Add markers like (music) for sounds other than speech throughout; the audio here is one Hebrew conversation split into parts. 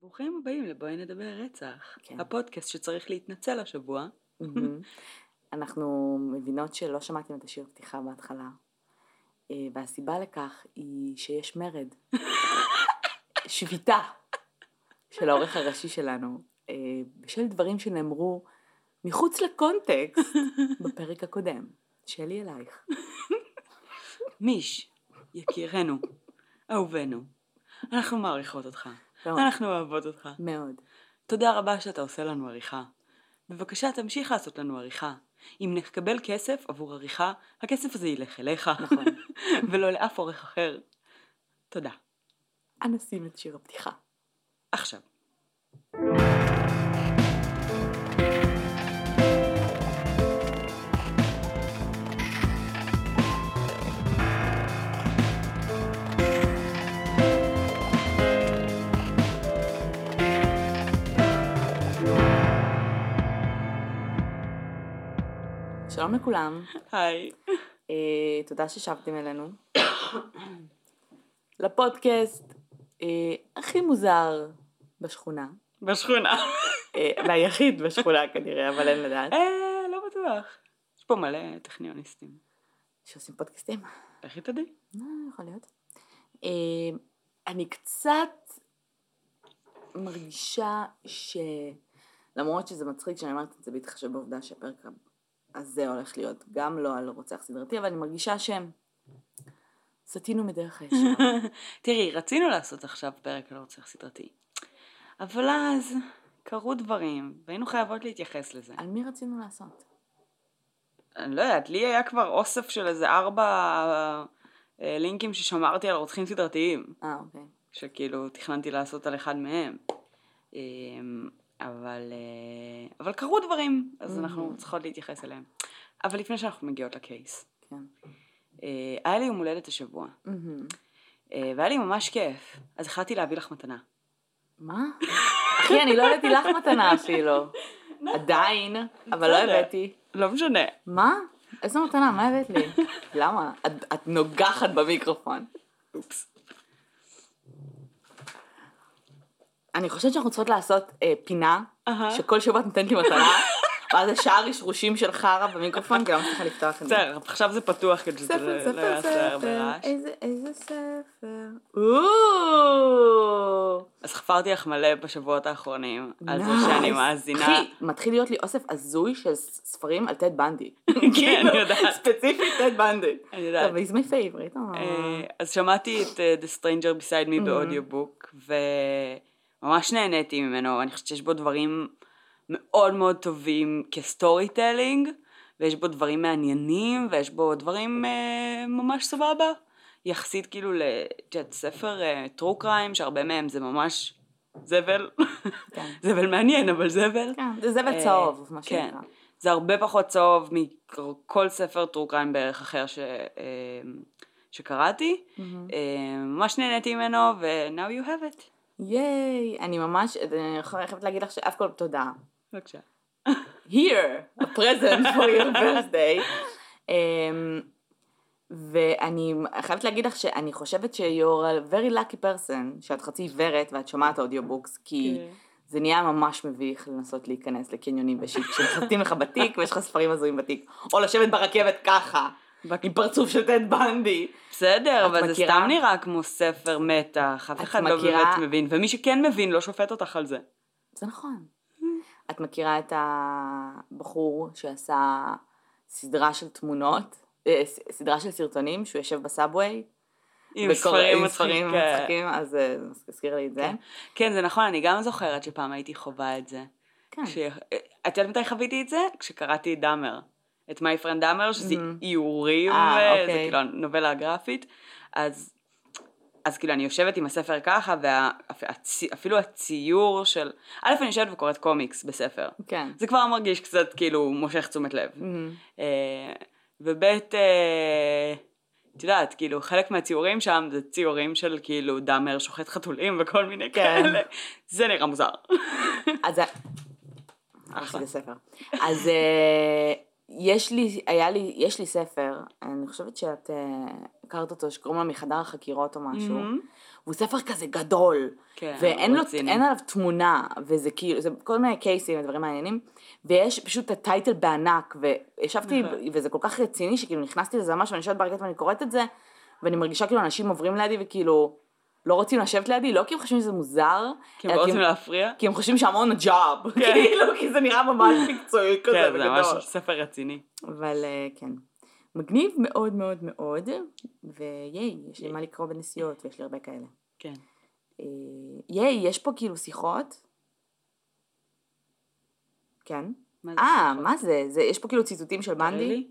ברוכים הבאים לבואי נדבר רצח. כן. הפודקאסט שצריך להתנצל השבוע. (laughs) אנחנו מבינות שלא שמעתם את השיר פתיחה בהתחלה, אה, והסיבה לכך היא שיש מרד, (laughs) שביתה של העורך הראשי שלנו, אה, בשל דברים שנאמרו מחוץ לקונטקסט (laughs) בפרק הקודם. שלי אלייך. מיש, יקירנו, אהובנו, אנחנו מעריכות אותך. אנחנו אוהבות אותך. מאוד. תודה רבה שאתה עושה לנו עריכה. בבקשה תמשיך לעשות לנו עריכה. אם נקבל כסף עבור עריכה, הכסף הזה ילך אליך. נכון. (laughs) ולא לאף עורך אחר. תודה. אנא שים את שיר הפתיחה. עכשיו. שלום לכולם, היי. אה, תודה ששבתם אלינו. לפודקאסט אה, הכי מוזר בשכונה, בשכונה. אה, והיחיד בשכונה כנראה, אבל אין לדעת, אה, לא בטוח. יש פה מלא טכניוניסטים. שעושים פודקאסטים. היא תדעי? יכול להיות. אה, אני קצת מרגישה שלמרות שזה מצחיק שאני אומרת את זה בהתחשב בעובדה שהפרק הזה הולך להיות גם לא על רוצח סדרתי, אבל אני מרגישה שהם סטינו מדרך הישר. (laughs) תראי, רצינו לעשות עכשיו פרק על רוצח סדרתי. אבל אז קרו דברים, והיינו חייבות להתייחס לזה. על מי רצינו לעשות? אני לא יודעת, לי היה כבר אוסף של איזה ארבע אה, לינקים ששמרתי על רוצחים סדרתיים. אה, אוקיי. שכאילו תכננתי לעשות על אחד מהם. אבל, אה, אבל קרו דברים, אז אנחנו Mhm. צריכות להתייחס אליהם. אבל לפני שאנחנו מגיעות לקייס, כן. אה, היה לי יום הולדת השבוע. אה, והיה לי ממש כיף, אז החלטתי להביא לך מתנה. מה? אחי, אני לא הבאתי לך מתנה אפילו. עדיין, אבל לא. הבאתי. לא משנה. מה? איזה מתנה? מה הבאת לי? למה? את נוגחת במיקרופון. אופס. אני חושבת שאנחנו צריכות לעשות אה, פינה, אהה. שכל שבוע את נותנת לי מתנה, (laughs) ואז זה שעה רשרושים של חרא במיקרופון, כי לא מצליחה לפתוח את זה. בסדר, עכשיו זה פתוח כדי שזה לא יעשה הרבה רעש. איזה, ספר. אז חפרתי לך מלא בשבועות האחרונים, על זה. שאני מאזינה. אחי, מתחיל להיות לי אוסף הזוי של ספרים על טד בנדי. (laughs) כן, אני יודעת. ספציפית טד בנדי. אני יודעת. טוב, he's my favorite. אה. אז שמעתי את אה, The Stranger Beside Me באודיובוק, וממש נהניתי ממנו, אני חושבת שיש בו דברים מאוד מאוד טובים כ story telling, ויש בו דברים מעניינים, ויש בו דברים אה, ממש סבבה. יחסית כאילו לז'אנר ספר true crime, שהרבה מהם זה ממש זבל, כן. (laughs) זבל מעניין, אבל זבל. כן, זה זבל אה, צהוב, מה כן. שנקרא. זה הרבה פחות צהוב מכל ספר true crime בערך אחר ש, אה, שקראתי. אה, ממש נהניתי ממנו, ו-now you have it. ייי, אני ממש, אני חייבת להגיד לך שאף כל תודה. בבקשה. here, a present for your birthday. um, ואני חייבת להגיד לך שאני חושבת ש-you're a very lucky person, שאת חצי עיוורת ואת שומעת אודיובוקס, כי כן. זה נהיה ממש מביך לנסות להיכנס לקניונים ושיט, כשמחטטים לך בתיק ויש לך ספרים הזויים בתיק, או לשבת ברכבת ככה, עם פרצוף של טד בנדי. בסדר, אבל זה? סתם נראה כמו ספר מתח, אף אחד לא? באמת מבין, ומי שכן מבין לא שופט אותך על זה. זה נכון. את מכירה את הבחור שעשה סדרה של תמונות, אה, סדרה של סרטונים, שהוא יושב בסאבווי, עם ספרים מצחיקים. כן. מצחיקים, אז אה, זה הזכיר לי את זה. כן. כן, זה נכון, אני גם זוכרת שפעם הייתי חווה את זה. כן. כש- את יודעת מתי חוויתי את זה? כשקראתי את דאמר. את מי פרנד דאמר, שזה מהמם. איורים, אה, וזה אוקיי. כאילו הנובלה הגרפית. אז, אז כאילו אני יושבת עם הספר ככה, ואפילו הציור של... א', אני יושבת וקוראת קומיקס בספר. כן. זה כבר מרגיש קצת כאילו מושך תשומת לב. מהמם. אה, וב' אה, את יודעת, כאילו חלק מהציורים שם זה ציורים של כאילו דאמר שוחט חתולים וכל מיני כן. כאלה. זה נראה מוזר. אז... אחלה. זה. אז אה, יש לי, היה לי, יש לי ספר, אני חושבת שאת אה, הכרת אותו, שקוראים לו מחדר החקירות או משהו. מהמם. והוא ספר כזה גדול, כן, ואין לו. אין עליו תמונה, וזה כאילו, זה כל מיני קייסים ודברים מעניינים, ויש פשוט את הטייטל בענק, וישבתי, נכון. וזה כל כך רציני, שכאילו נכנסתי לזה ממש, ואני יושבת ברקט ואני קוראת את זה, ואני מרגישה כאילו אנשים עוברים לידי וכאילו לא רוצים לשבת לידי, לא כי הם חושבים שזה מוזר, כי הם לא רוצים להפריע. כי הם חושבים שהמון ג'אב, כן. (laughs) כאילו, כי זה נראה ממש (laughs) מקצועי כזה כן, זה ממש. ספר רציני. אבל אה, כן. מגניב מאוד מאוד מאוד, וייי, יש לי מה לקרוא בנסיעות, ויש לי הרבה כאלה. כן. אה, ייי, יש פה כאילו שיחות. כן. אה? מה זה? זה? יש פה כאילו ציטוטים של? לי.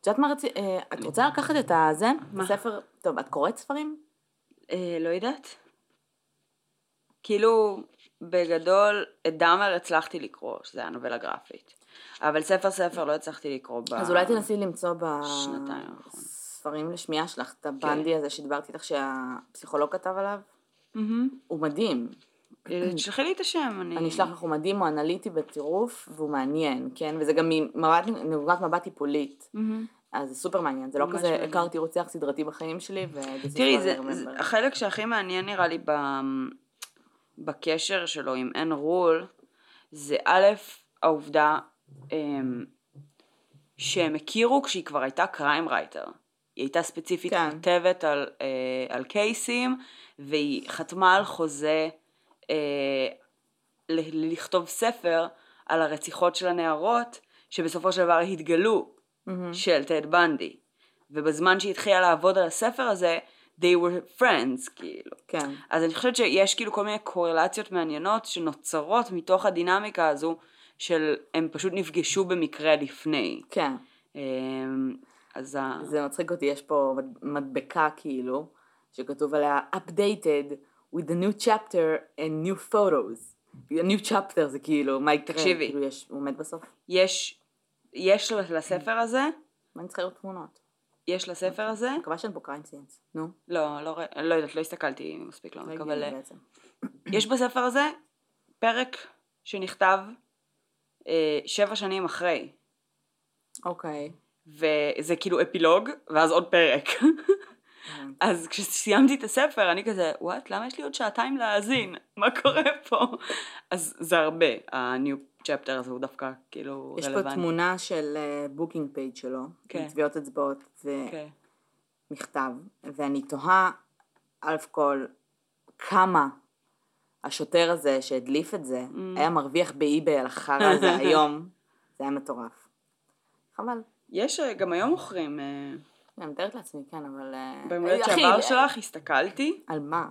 את יודעת מה רציתי? את רוצה לקחת את הזה? מה? הספר? טוב, את קוראת ספרים? אה, לא יודעת. כאילו, בגדול, את דאמר הצלחתי לקרוא, שזה היה נובלה גרפית. אבל ספר ספר לא הצלחתי לקרוא ב... אז אולי תנסי למצוא. בספרים לשמיעה שלך את כן. הבנדי הזה שדיברתי איתך שהפסיכולוג כתב עליו. הוא מדהים. אה, תשלחי לי את השם, אני... אני אשלח לך, הוא מדהים, הוא אנליטי בטירוף, והוא מעניין, כן? וזה גם מנקודת מבט טיפולית. אז זה סופר מעניין, זה לא כזה, מעניין. הכרתי רוצח סדרתי בחיים שלי, ו... תראי, זה, זה, החלק שהכי מעניין נראה לי ב, בקשר שלו עם אין רול, זה א', העובדה אמ, שהם הכירו כשהיא כבר הייתה קריים רייטר. היא הייתה ספציפית כן. כותבת על, אה, על קייסים, והיא חתמה על חוזה אה, לכתוב ספר על הרציחות של הנערות, שבסופו של דבר התגלו של טד בנדי. ובזמן שהיא התחילה לעבוד על הספר הזה, they were friends, כאילו. כן. אז אני חושבת שיש כאילו כל מיני קורלציות מעניינות שנוצרות מתוך הדינמיקה הזו של הם פשוט נפגשו במקרה לפני. כן. אמ, אז ה... זה מצחיק אותי, יש פה מד- מדבקה כאילו, שכתוב עליה updated with a new chapter and new photos. a new chapter זה כאילו, מה יקרה? תקשיבי. כאילו יש, הוא מת בסוף? יש, יש לספר הזה, מה אני צריכה לראות תמונות? יש לספר הזה, אני מקווה שאין פה קריין סיינס. נו. לא, לא, לא יודעת, לא הסתכלתי מספיק לא לעומק, הגיוני אבל אה, בעצם. יש בספר הזה פרק שנכתב אה, שבע שנים אחרי, אוקיי. וזה כאילו אפילוג, ואז עוד פרק. אז כשסיימתי את הספר, אני כזה, what, למה יש לי עוד שעתיים להאזין? מה קורה פה? אז זה הרבה, ה-new chapter הזה הוא דווקא כאילו יש פה רלוונטי. תמונה של booking page שלו, כן. עם טביעות אצבעות כן. ומכתב, ואני תוהה, א' כל, כמה השוטר הזה שהדליף את זה, Mm. היה מרוויח ב eBay על החרא הזה (laughs) היום, זה היה מטורף. חבל. יש, אה, גם היום מוכרים, אה, אני מתארת לעצמי, כן, אבל... אה, אחי, שעבר שלך הסתכלתי, על מה?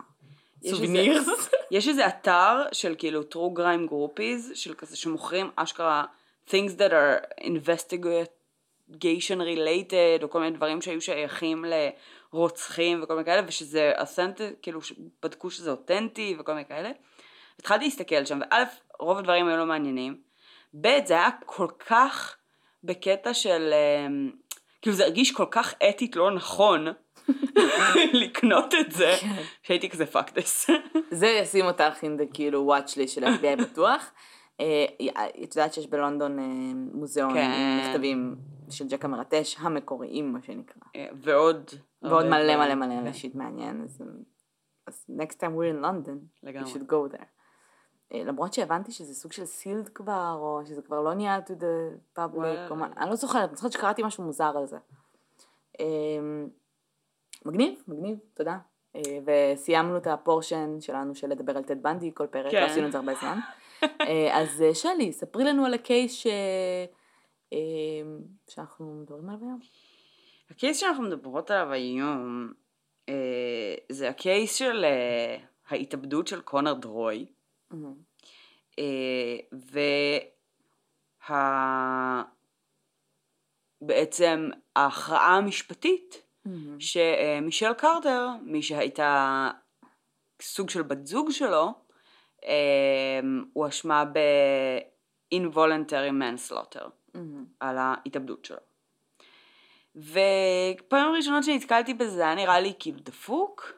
סובינירס? (laughs) יש איזה אתר של כאילו true crime groupies, של כזה שמוכרים אשכרה things that are investigation related, או כל מיני דברים שהיו שייכים לרוצחים וכל מיני כאלה, ושזה אותנטי, כאילו בדקו שזה אותנטי וכל מיני כאלה. התחלתי להסתכל שם, וא', רוב הדברים היו לא מעניינים, ב', זה היה כל כך בקטע של, אמ, כאילו זה הרגיש כל כך אתית לא נכון לקנות את זה, שהייתי כזה fuck this. זה ישים אותך in the כאילו watch list של FBI (laughs) בטוח. אה, את יודעת שיש בלונדון אה, מוזיאון כן. עם מכתבים של ג'ק המרטש, המקוריים מה שנקרא. ועוד. ועוד הרבה מלא. מלא מלא כן, שיט מעניין, אז, next time we're in London, לגמרי. should go there. אה, למרות שהבנתי שזה סוג של סילד כבר, או שזה כבר לא נהיה to the public, אני לא זוכרת, אני זוכרת שקראתי משהו מוזר על זה. מגניב, מגניב, תודה. אה, וסיימנו את הפורשן שלנו של לדבר על טד בנדי כל פרק, כן. לא עשינו את זה הרבה זמן. אה, אז אה, שלי, ספרי לנו על הקייס ש... שאנחנו מדברים עליו היום. הקייס שאנחנו מדברות עליו היום, זה הקייס של ההתאבדות של קונר דרוי, וה... בעצם ההכרעה המשפטית מהמם. שמישל קרטר, מי שהייתה סוג של בת זוג שלו, אה, הואשמה ב-involuntary manslaughter. מהמם. על ההתאבדות שלו. ופעמים ראשונות שנתקלתי בזה זה היה נראה לי כאילו דפוק,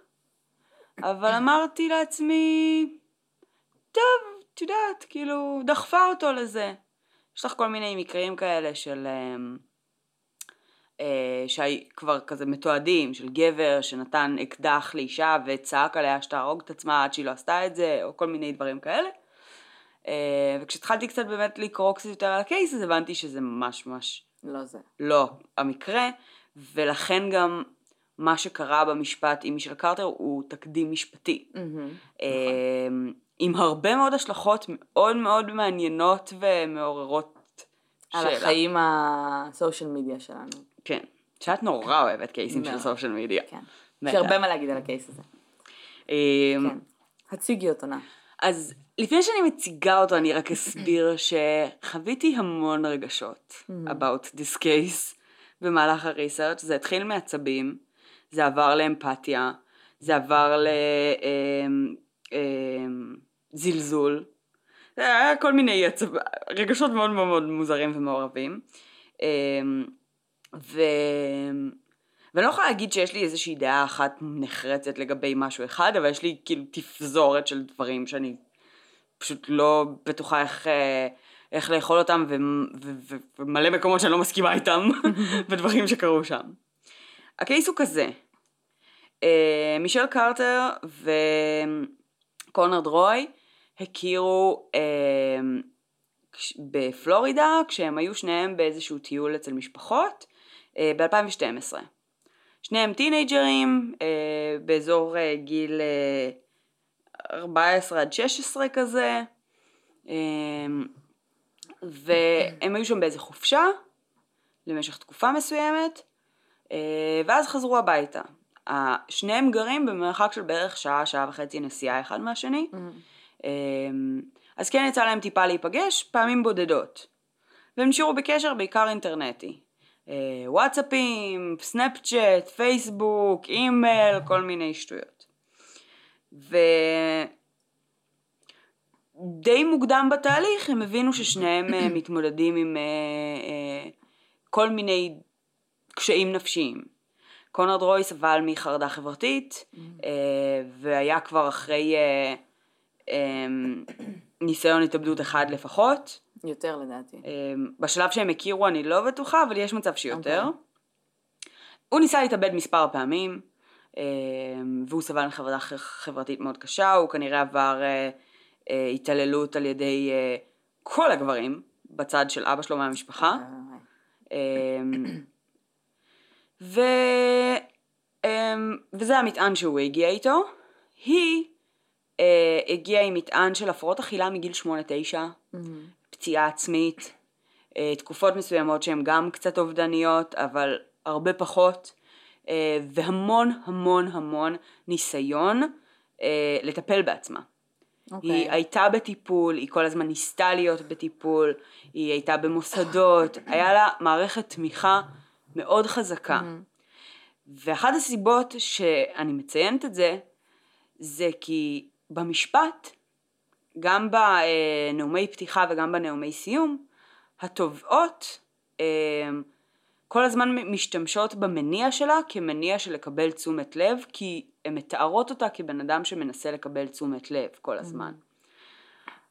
אבל (coughs) אמרתי לעצמי, טוב, את יודעת, כאילו, דחפה אותו לזה. יש לך כל מיני מקרים כאלה של אמ, שכבר כזה מתועדים, של גבר שנתן אקדח לאישה וצעק עליה שתהרוג את עצמה עד שהיא לא עשתה את זה, או כל מיני דברים כאלה. אה, וכשהתחלתי קצת באמת לקרוא קצת יותר על הקייס, אז הבנתי שזה ממש ממש לא זה. לא המקרה, ולכן גם מה שקרה במשפט עם מישל קרטר הוא תקדים משפטי. Mm-hmm. אה, עם הרבה מאוד השלכות מאוד מאוד מעניינות ומעוררות על שאלה. החיים הסושיאל מדיה שלנו. כן. שאת נורא אוהבת קייסים של. סושיאל מדיה. כן. יש. הרבה מה להגיד על הקייס הזה. אמ, כן. הציגי אותו נא. אז לפני שאני מציגה אותו אני רק אסביר שחוויתי המון רגשות about this case במהלך הריסרצ' זה התחיל מעצבים, זה עבר לאמפתיה, זה עבר לזלזול, זה היה כל מיני. רגשות מאוד מאוד מוזרים ומעורבים. ו... ואני לא יכולה להגיד שיש לי איזושהי דעה אחת נחרצת לגבי משהו אחד, אבל יש לי כאילו תפזורת של דברים שאני פשוט לא בטוחה איך, אה, איך לאכול אותם, ו, ו, ו, ומלא מקומות שאני לא מסכימה איתם, (laughs) ודברים שקרו שם. הקייס הוא כזה, אה, מישל קרטר וקונרד רוי הכירו אה, בפלורידה כשהם היו שניהם באיזשהו טיול אצל משפחות ב-2012. שניהם טינג'רים אה, באזור אה, גיל אה, 14 עד 16 כזה אה, והם היו שם באיזה חופשה למשך תקופה מסוימת אה, ואז חזרו הביתה. שניהם גרים במרחק של בערך שעה, שעה וחצי נסיעה אחד מהשני אה, אז כן יצא להם טיפה להיפגש, פעמים בודדות. והם נשארו בקשר בעיקר אינטרנטי. אה, וואטסאפים, סנאפצ'אט, פייסבוק, אימייל, כל מיני שטויות. ודי מוקדם בתהליך הם הבינו ששניהם אה, מתמודדים עם אה, כל מיני קשיים נפשיים. קונרד רוי סבל מחרדה חברתית אה, והיה כבר אחרי ניסיון התאבדות אחד לפחות. יותר לדעתי. אה, בשלב שהם הכירו אני לא בטוחה, אבל יש מצב שיותר. אוקיי. הוא ניסה להתאבד מספר פעמים, אה, והוא סבל מחרדה חברתית מאוד קשה, הוא כנראה עבר אה, אה, התעללות על ידי אה, כל הגברים, בצד של אבא שלו מהמשפחה. אמ, ו... אמ, וזה המטען שהוא הגיע איתו. היא הגיעה עם מטען של הפרעות אכילה מגיל 8-9, מהמם. פציעה עצמית, אה, תקופות מסוימות שהן גם קצת אובדניות, אבל הרבה פחות, אה, והמון המון המון ניסיון אה, לטפל בעצמה. אוקיי. היא הייתה בטיפול, היא כל הזמן ניסתה להיות בטיפול, היא הייתה במוסדות, היה לה מערכת תמיכה מאוד חזקה. ואחת הסיבות שאני מציינת את זה, זה כי במשפט, גם בנאומי פתיחה וגם בנאומי סיום, התובעות אה, כל הזמן משתמשות במניע שלה כמניע של לקבל תשומת לב, כי הן מתארות אותה כבן אדם שמנסה לקבל תשומת לב כל הזמן.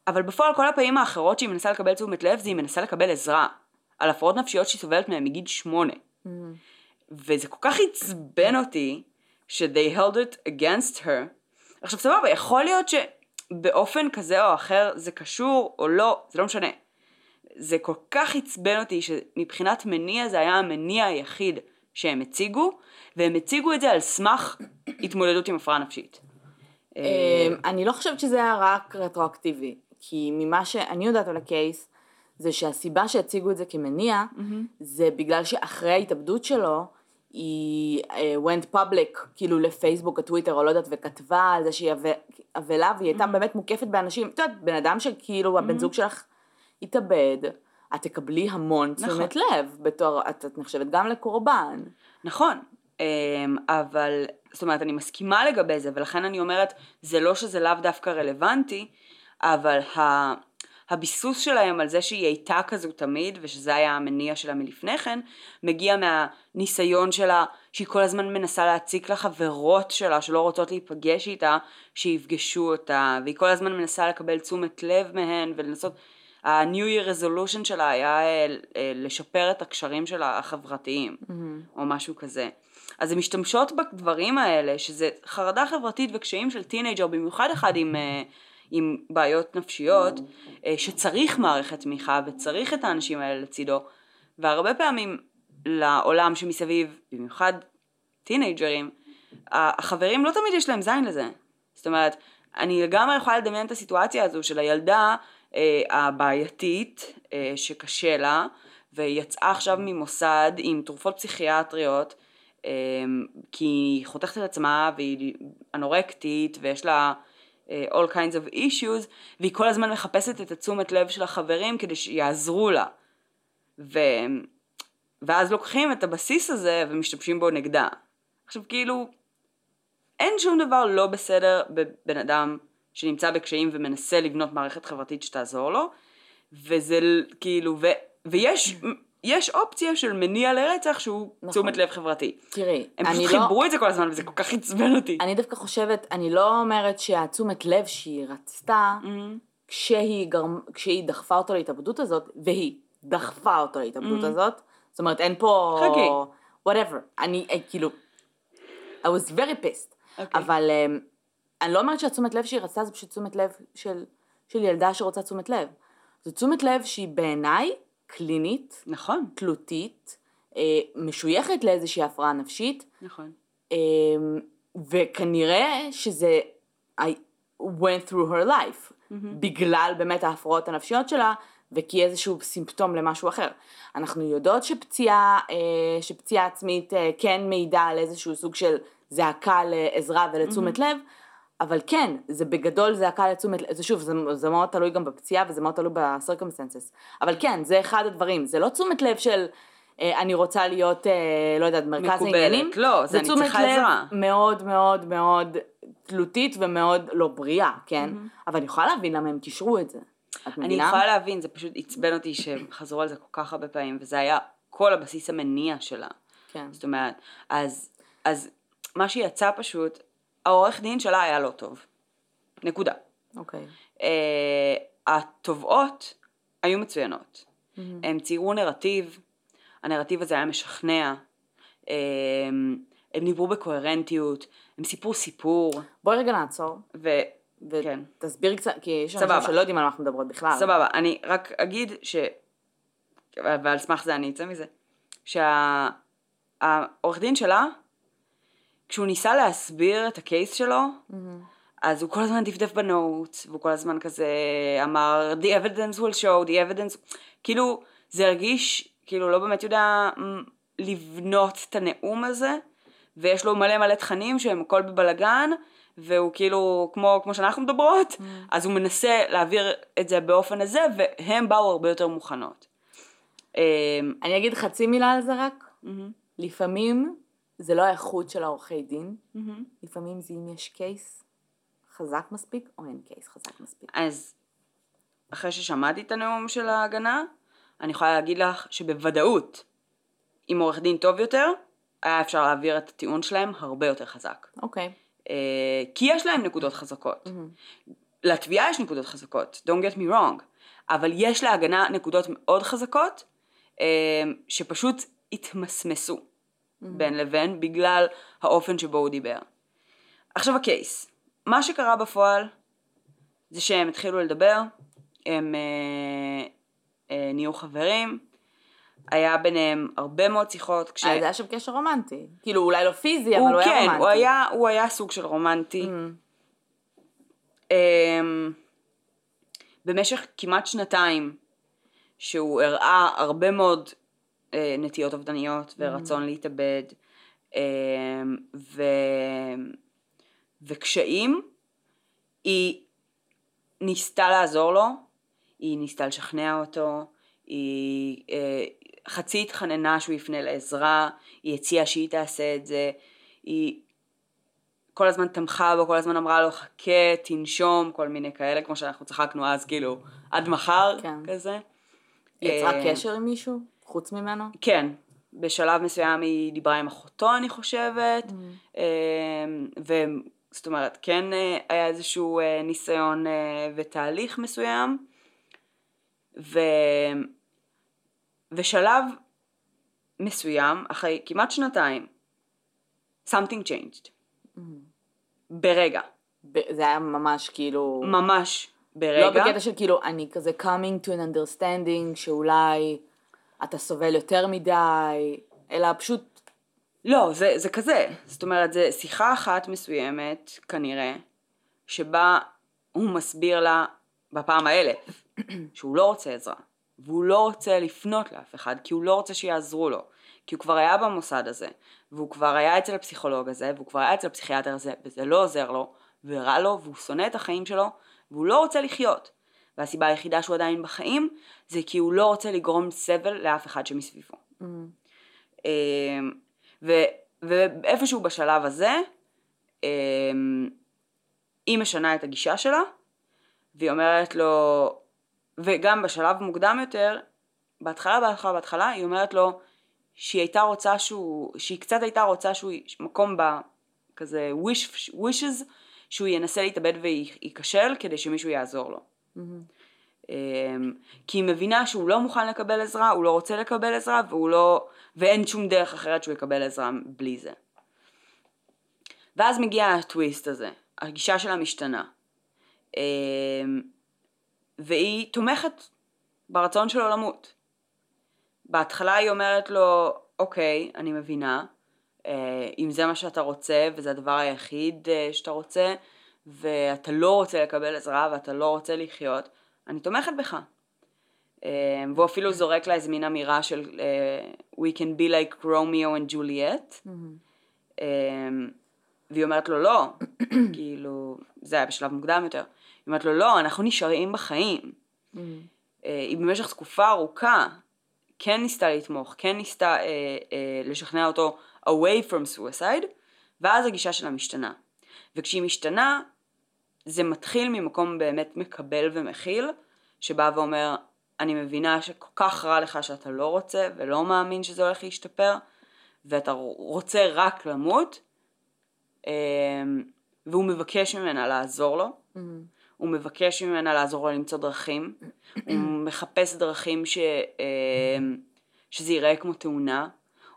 אבל בפועל כל הפעמים האחרות שהיא מנסה לקבל תשומת לב זה היא מנסה לקבל עזרה על הפרעות נפשיות שהיא סובלת מהן מגיל שמונה. מהמם. וזה כל כך עצבן אותי ש-they held it against her. עכשיו סבבה, יכול להיות שבאופן כזה או אחר זה קשור או לא, זה לא משנה. זה כל כך עצבן אותי שמבחינת מניע זה היה המניע היחיד שהם הציגו, והם הציגו את זה על סמך התמודדות עם הפרעה נפשית. אמ, אני לא חושבת שזה היה רק רטרואקטיבי, כי ממה שאני יודעת על הקייס, זה שהסיבה שהציגו את זה כמניע, זה בגלל שאחרי ההתאבדות שלו, היא אה, went public, כאילו לפייסבוק, הטוויטר, או לא יודעת, וכתבה על זה שהיא אב- אבלה, והיא הייתה באמת מוקפת באנשים, את יודעת, בן אדם שכאילו הבן זוג שלך התאבד, את תקבלי המון נכון. תשומת לב, בתור, את, את נחשבת גם לקורבן. נכון, אמ, אבל, זאת אומרת, אני מסכימה לגבי זה, ולכן אני אומרת, זה לא שזה לאו דווקא רלוונטי, אבל ה... הביסוס שלהם על זה שהיא הייתה כזו תמיד, ושזה היה המניע שלה מלפני כן, מגיע מהניסיון שלה, שהיא כל הזמן מנסה להציק לחברות שלה, שלא רוצות להיפגש איתה, שיפגשו אותה, והיא כל הזמן מנסה לקבל תשומת לב מהן, ולנסות... ה-New Year resolution שלה היה אה, אה, לשפר את הקשרים שלה החברתיים, או משהו כזה. אז הן משתמשות בדברים האלה, שזה חרדה חברתית וקשיים של teenager, במיוחד אחד עם, אה, עם בעיות נפשיות, אה, שצריך מערכת תמיכה וצריך את האנשים האלה לצידו, והרבה פעמים לעולם שמסביב, במיוחד טינג'רים, החברים לא תמיד יש להם זין לזה. זאת אומרת, אני לגמרי יכולה לדמיין את הסיטואציה הזו של הילדה אה, הבעייתית אה, שקשה לה, והיא יצאה עכשיו ממוסד עם תרופות פסיכיאטריות, אה, כי היא חותכת את עצמה והיא אנורקטית ויש לה all kinds of issues, והיא כל הזמן מחפשת את התשומת לב של החברים כדי שיעזרו לה. ו... ואז לוקחים את הבסיס הזה ומשתמשים בו נגדה. עכשיו כאילו, אין שום דבר לא בסדר בבן אדם שנמצא בקשיים ומנסה לבנות מערכת חברתית שתעזור לו, וזה כאילו, ו, ויש (clears throat) יש אופציה של מניע לרצח שהוא נכון. תשומת לב חברתי. תראי, הם פשוט לא... חיברו את זה כל הזמן וזה כל כך עצבן אותי. אני דווקא חושבת, אני לא אומרת שהתשומת לב שהיא רצתה, mm-hmm. כשהיא, גרמ... כשהיא דחפה אותו להתאבדות הזאת, והיא דחפה אותו להתאבדות mm-hmm. הזאת, זאת אומרת אין פה... חכי. whatever. אני אה, כאילו, I was very pissed. Okay. אוקיי. אבל um, אני לא אומרת שהתשומת לב שהיא רצתה זה פשוט תשומת לב של, של ילדה שרוצה תשומת לב. זו תשומת לב שהיא בעיניי קלינית, נכון, תלותית, אה, משויכת לאיזושהי הפרעה נפשית. נכון. אה, וכנראה שזה I went through her life, mm-hmm. בגלל באמת ההפרעות הנפשיות שלה, וכי איזשהו סימפטום למשהו אחר. אנחנו יודעות שפציעה, אה, שפציעה עצמית אה, כן מעידה על איזשהו סוג של זעקה לעזרה ולתשומת mm-hmm. לב, אבל כן, זה בגדול זעקה לתשומת לב, זה שוב, זה, זה מאוד תלוי גם בפציעה וזה מאוד תלוי בסרקמסטנסס, אבל כן, זה אחד הדברים, זה לא תשומת לב של אה, אני רוצה להיות, אה, לא יודעת, מרכז מקובלת. העניינים, לא, זה, זה אני צריכה עזרה. תשומת לב מאוד מאוד מאוד תלותית ומאוד לא בריאה, כן? Mm-hmm. אבל אני יכולה להבין למה הם קישרו את זה. את מבינה? אני יכולה להבין, זה פשוט עצבן אותי שהם חזרו על זה כל כך הרבה פעמים, וזה היה כל הבסיס המניע שלה. כן. זאת אומרת, אז, אז מה שיצא פשוט, העורך דין שלה היה לא טוב. נקודה. אוקיי. Uh, התובעות היו מצוינות. Mm-hmm. הם ציירו נרטיב, הנרטיב הזה היה משכנע, uh, הם דיברו בקוהרנטיות, הם סיפרו סיפור. בואי רגע נעצור. ו... כן. ותסביר קצת, כי יש אנשים שלא יודעים על מה אנחנו מדברות בכלל. סבבה, אני רק אגיד ש... ועל סמך זה אני אצא מזה, שהעורך דין שלה כשהוא ניסה להסביר את הקייס שלו, mm-hmm. אז הוא כל הזמן דפדף בנוט, והוא כל הזמן כזה אמר, the evidence will show, the evidence, כאילו זה הרגיש, כאילו לא באמת יודע לבנות את הנאום הזה, ויש לו מלא מלא תכנים שהם הכל בבלגן, והוא כאילו, כמו, כמו שאנחנו מדברות, mm. אז הוא מנסה להעביר את זה באופן הזה, והם באו הרבה יותר מוכנות. אמ, אני אגיד חצי מילה על זה רק. Mm-hmm. לפעמים זה לא האיכות של העורכי דין, mm-hmm. לפעמים זה אם יש קייס חזק מספיק או אין קייס חזק מספיק. אז אחרי ששמעתי את הנאום של ההגנה, אני יכולה להגיד לך שבוודאות, עם עורך דין טוב יותר, היה אפשר להעביר את הטיעון שלהם הרבה יותר חזק. אוקיי. Okay. אה, כי יש להם נקודות חזקות. Mm-hmm. לתביעה יש נקודות חזקות, don't get me wrong, אבל יש להגנה נקודות מאוד חזקות, אה, שפשוט התמסמסו. בין לבין בגלל האופן שבו הוא דיבר. עכשיו הקייס, מה שקרה בפועל זה שהם התחילו לדבר, הם אה, אה, נהיו חברים, היה ביניהם הרבה מאוד שיחות. כש... היה שם קשר רומנטי, כאילו אולי לא פיזי אבל הוא כן, היה רומנטי. הוא היה, הוא היה סוג של רומנטי. Mm. אה, במשך כמעט שנתיים שהוא הראה הרבה מאוד אה, נטיות אובדניות ורצון mm. להתאבד אה, ו... וקשיים, היא ניסתה לעזור לו, היא ניסתה לשכנע אותו, היא אה, חצי התחננה שהוא יפנה לעזרה, היא הציעה שהיא תעשה את זה, היא כל הזמן תמכה בו, כל הזמן אמרה לו חכה, תנשום, כל מיני כאלה, כמו שאנחנו צחקנו אז, כאילו, עד מחר, כן. כזה. יצרה קשר עם מישהו? חוץ ממנו? כן, בשלב מסוים היא דיברה עם אחותו אני חושבת, mm-hmm. וזאת אומרת כן אה, היה איזשהו אה, ניסיון אה, ותהליך מסוים, ו... ושלב מסוים, אחרי כמעט שנתיים, something changed. ברגע. ב- זה היה ממש כאילו... ממש ברגע. לא בקטע של כאילו, אני כזה coming to an understanding שאולי אתה סובל יותר מדי, אלא פשוט, לא, זה, זה כזה. זאת אומרת, זה שיחה אחת מסוימת, כנראה, שבה הוא מסביר לה בפעם האלף שהוא לא רוצה עזרה, והוא לא רוצה לפנות לאף אחד, כי הוא לא רוצה שיעזרו לו, כי הוא כבר היה במוסד הזה, והוא כבר היה אצל הפסיכולוג הזה, והוא כבר היה אצל הפסיכיאטר הזה, וזה לא עוזר לו, ורע לו, והוא שונא את החיים שלו, והוא לא רוצה לחיות. והסיבה היחידה שהוא עדיין בחיים, זה כי הוא לא רוצה לגרום סבל לאף אחד שמסביבו. אמ, ו- ואיפשהו בשלב הזה, אמ, היא משנה את הגישה שלה, והיא אומרת לו, וגם בשלב מוקדם יותר, בהתחלה, בהתחלה, בהתחלה, היא אומרת לו שהיא הייתה רוצה שהוא, שהיא קצת הייתה רוצה שהוא, מקום ב... כזה wish, wishes, שהוא ינסה להתאבד וייכשל כדי שמישהו יעזור לו. אמ, כי היא מבינה שהוא לא מוכן לקבל עזרה, הוא לא רוצה לקבל עזרה, והוא לא... ואין שום דרך אחרת שהוא יקבל עזרה בלי זה. ואז מגיע הטוויסט הזה, הגישה שלה משתנה. אמ, והיא תומכת ברצון שלו למות. בהתחלה היא אומרת לו, אוקיי, אני מבינה, אה, אם זה מה שאתה רוצה וזה הדבר היחיד אה, שאתה רוצה, ואתה לא רוצה לקבל עזרה ואתה לא רוצה לחיות, אני תומכת בך. אה, והוא אפילו זורק לה איזה מין אמירה של אה, We can be like Romeo and Juliet. אה, והיא אומרת לו לא, (clears throat) כאילו, זה היה בשלב מוקדם יותר. היא אומרת לו לא, אנחנו נשארים בחיים. אה, היא במשך תקופה ארוכה כן ניסתה לתמוך, כן ניסתה אה, אה, לשכנע אותו away from suicide, ואז הגישה שלה משתנה. וכשהיא משתנה, זה מתחיל ממקום באמת מקבל ומכיל, שבא ואומר, אני מבינה שכל כך רע לך שאתה לא רוצה ולא מאמין שזה הולך להשתפר, ואתה רוצה רק למות, אה, והוא מבקש ממנה לעזור לו, הוא מבקש ממנה לעזור לו למצוא דרכים, הוא מחפש דרכים ש, אה, שזה ייראה כמו תאונה,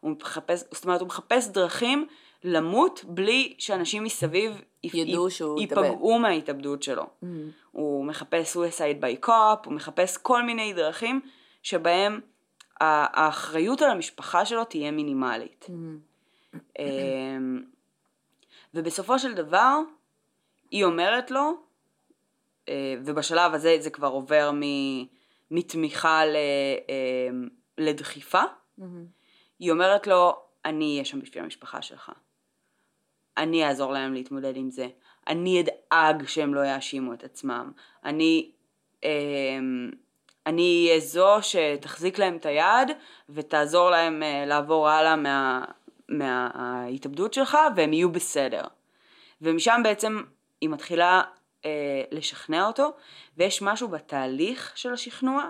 הוא מחפש, זאת אומרת הוא מחפש דרכים למות בלי שאנשים מסביב ידעו שהוא. ייפגעו מההתאבדות שלו. הוא מחפש suicide by cop, הוא מחפש כל מיני דרכים שבהם האחריות על המשפחה שלו תהיה מינימלית. אמ, ובסופו של דבר, היא אומרת לו, אה, ובשלב הזה זה כבר עובר מ- מתמיכה ל- אמ, לדחיפה, היא אומרת לו, אני אהיה שם בשביל המשפחה שלך. אני אעזור להם להתמודד עם זה. אני אדאג שהם לא יאשימו את עצמם. אני, אמ, אני אהיה זו שתחזיק להם את היד ותעזור להם אה, לעבור הלאה מה, מההתאבדות שלך והם יהיו בסדר. ומשם בעצם היא מתחילה אה, לשכנע אותו ויש משהו בתהליך של השכנוע אה,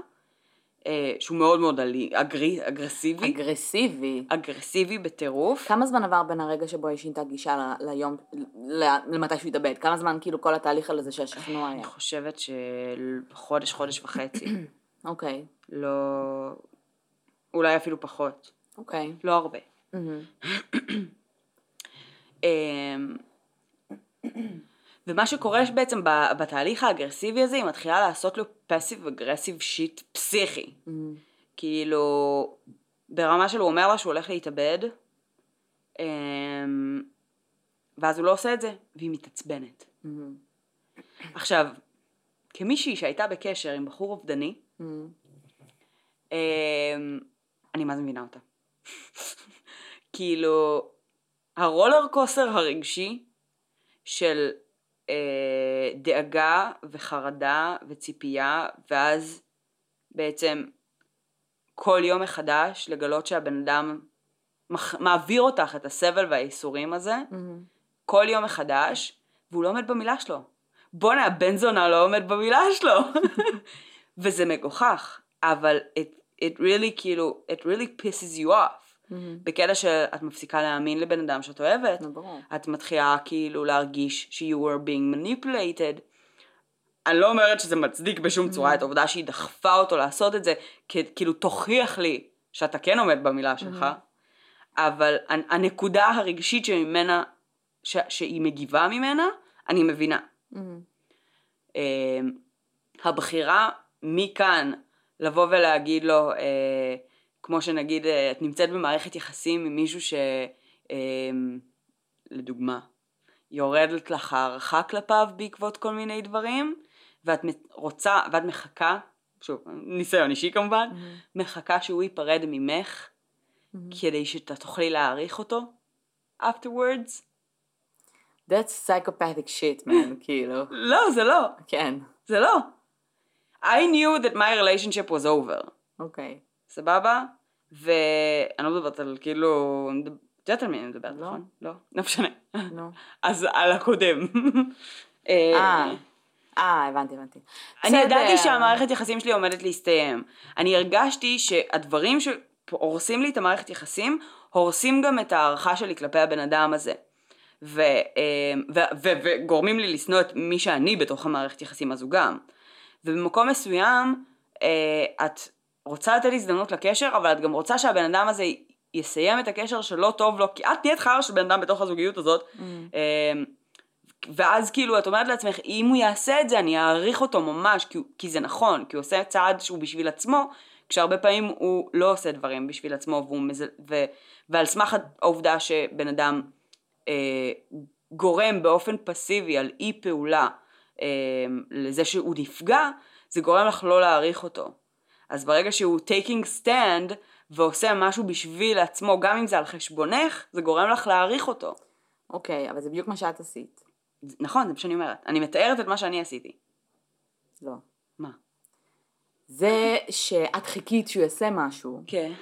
שהוא מאוד מאוד אלי, אגרי, אגרסיבי, אגרסיבי. אגרסיבי בטירוף. כמה זמן עבר בין הרגע שבו היא שינתה גישה ל- ליום, ל- למתי שהוא התאבד? כמה זמן כאילו כל התהליך הזה של השכנוע היה? אני חושבת שחודש, חודש וחצי. (coughs) אוקיי, לא... אולי אפילו פחות. אוקיי. לא הרבה. מהמם. (coughs) ומה שקורה בעצם בתהליך האגרסיבי הזה, היא מתחילה לעשות לו פסיב אגרסיב שיט פסיכי. מהמם. כאילו, ברמה של הוא אומר לה שהוא הולך להתאבד, אמ, ואז הוא לא עושה את זה, והיא מתעצבנת. מהמם. עכשיו, כמישהי שהייתה בקשר עם בחור אובדני, מהמם. אמ, אני מה זה מבינה אותה. (laughs) כאילו, הרולר קוסר הרגשי של אה, דאגה וחרדה וציפייה, ואז בעצם כל יום מחדש לגלות שהבן אדם מח- מעביר אותך את הסבל והייסורים הזה, מהמם. כל יום מחדש, והוא לא עומד במילה שלו. בואנה, הבן זונה לא עומד במילה שלו. (laughs) וזה מגוחך, אבל it, it really כאילו, it really pisses you off. מהמם. בקטע שאת מפסיקה להאמין לבן אדם שאת אוהבת, נו, ברור. את מתחילה כאילו להרגיש ש- you were being manipulated, אני לא אומרת שזה מצדיק בשום צורה את העובדה שהיא דחפה אותו לעשות את זה, כ- כאילו תוכיח לי שאתה כן עומד במילה שלך, אבל הנ- הנקודה הרגשית שממנה, ש- שהיא מגיבה ממנה, אני מבינה. אה, הבחירה מכאן לבוא ולהגיד לו, אה, כמו שנגיד אה, את נמצאת במערכת יחסים עם מישהו ש... אה, לדוגמה, יורדת לך הערכה כלפיו בעקבות כל מיני דברים, ואת רוצה, ואת מחכה, שוב, ניסיון אישי כמובן, מחכה שהוא ייפרד ממך, כדי שאתה תוכלי להעריך אותו afterwards. That's psychopathic shit, man, (laughs) כאילו. לא, זה לא, כן, זה לא. I knew that my relationship was over. אוקיי. סבבה? ואני לא מדברת על כאילו... את יודעת על מי אני מדברת, לא. נכון? לא? לא משנה. נו. אז על הקודם. אה, אה, הבנתי, הבנתי. אני. ידעתי שהמערכת יחסים שלי עומדת להסתיים. אני הרגשתי שהדברים שהורסים לי את המערכת יחסים, הורסים גם את ההערכה שלי כלפי הבן אדם הזה. ו, אה, ו, ו, וגורמים לי לשנוא את מי שאני בתוך המערכת יחסים הזו גם. ובמקום מסוים, אה, את רוצה לתת הזדמנות לקשר, אבל את גם רוצה שהבן אדם הזה יסיים את הקשר שלא טוב לו, כי את נהיית חרא של בן אדם בתוך הזוגיות הזאת. אה, ואז כאילו את אומרת לעצמך, אם הוא יעשה את זה אני אעריך אותו ממש, כי, כי זה נכון, כי הוא עושה צעד שהוא בשביל עצמו, כשהרבה פעמים הוא לא עושה דברים בשביל עצמו, והוא מזל, ו, ועל סמך העובדה שבן אדם אה, גורם באופן פסיבי על אי פעולה אה, לזה שהוא נפגע, זה גורם לך לא להעריך אותו. אז ברגע שהוא taking stand ועושה משהו בשביל עצמו, גם אם זה על חשבונך, זה גורם לך להעריך אותו. אוקיי, אבל זה בדיוק מה שאת עשית. נכון, זה מה שאני אומרת. אני מתארת את מה שאני עשיתי. לא. מה? זה שאת חיכית שהוא יעשה משהו. כן.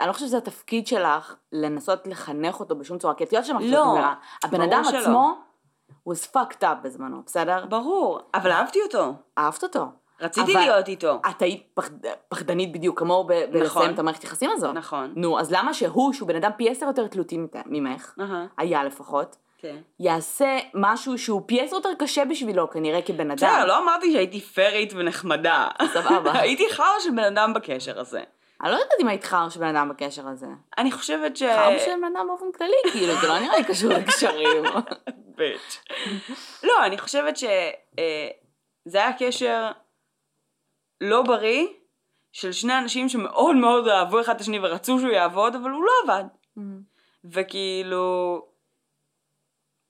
אני לא חושבת שזה התפקיד שלך לנסות לחנך אותו בשום צורה, כי את יודעת שמה לא, אומרת. הבן אדם שלא. עצמו was fucked up בזמנו, בסדר? ברור, אבל אהבתי אותו. אהבת אותו. רציתי אבל להיות איתו. את היית פחד, פחדנית בדיוק כמוהו ב- נכון. בלסיים את המערכת יחסים הזאת. נכון. נו, אז למה שהוא, שהוא בן אדם פי עשר יותר תלותי ממך, אהה. היה לפחות, כן. יעשה משהו שהוא פי עשר יותר קשה בשבילו כנראה כבן אדם. בסדר, לא אמרתי שהייתי פיירית ונחמדה. סבבה. (laughs) הייתי חרא של בן אדם בקשר הזה. אני לא יודעת אם היית חר של בן אדם בקשר הזה. אני חושבת ש... חר של בן אדם באופן כללי, כאילו, זה לא נראה לי קשור לקשרים. (laughs) ביץ'. לא, אני חושבת שזה היה קשר לא בריא של שני אנשים שמאוד מאוד אהבו אחד את השני ורצו שהוא יעבוד, אבל הוא לא עבד. וכאילו...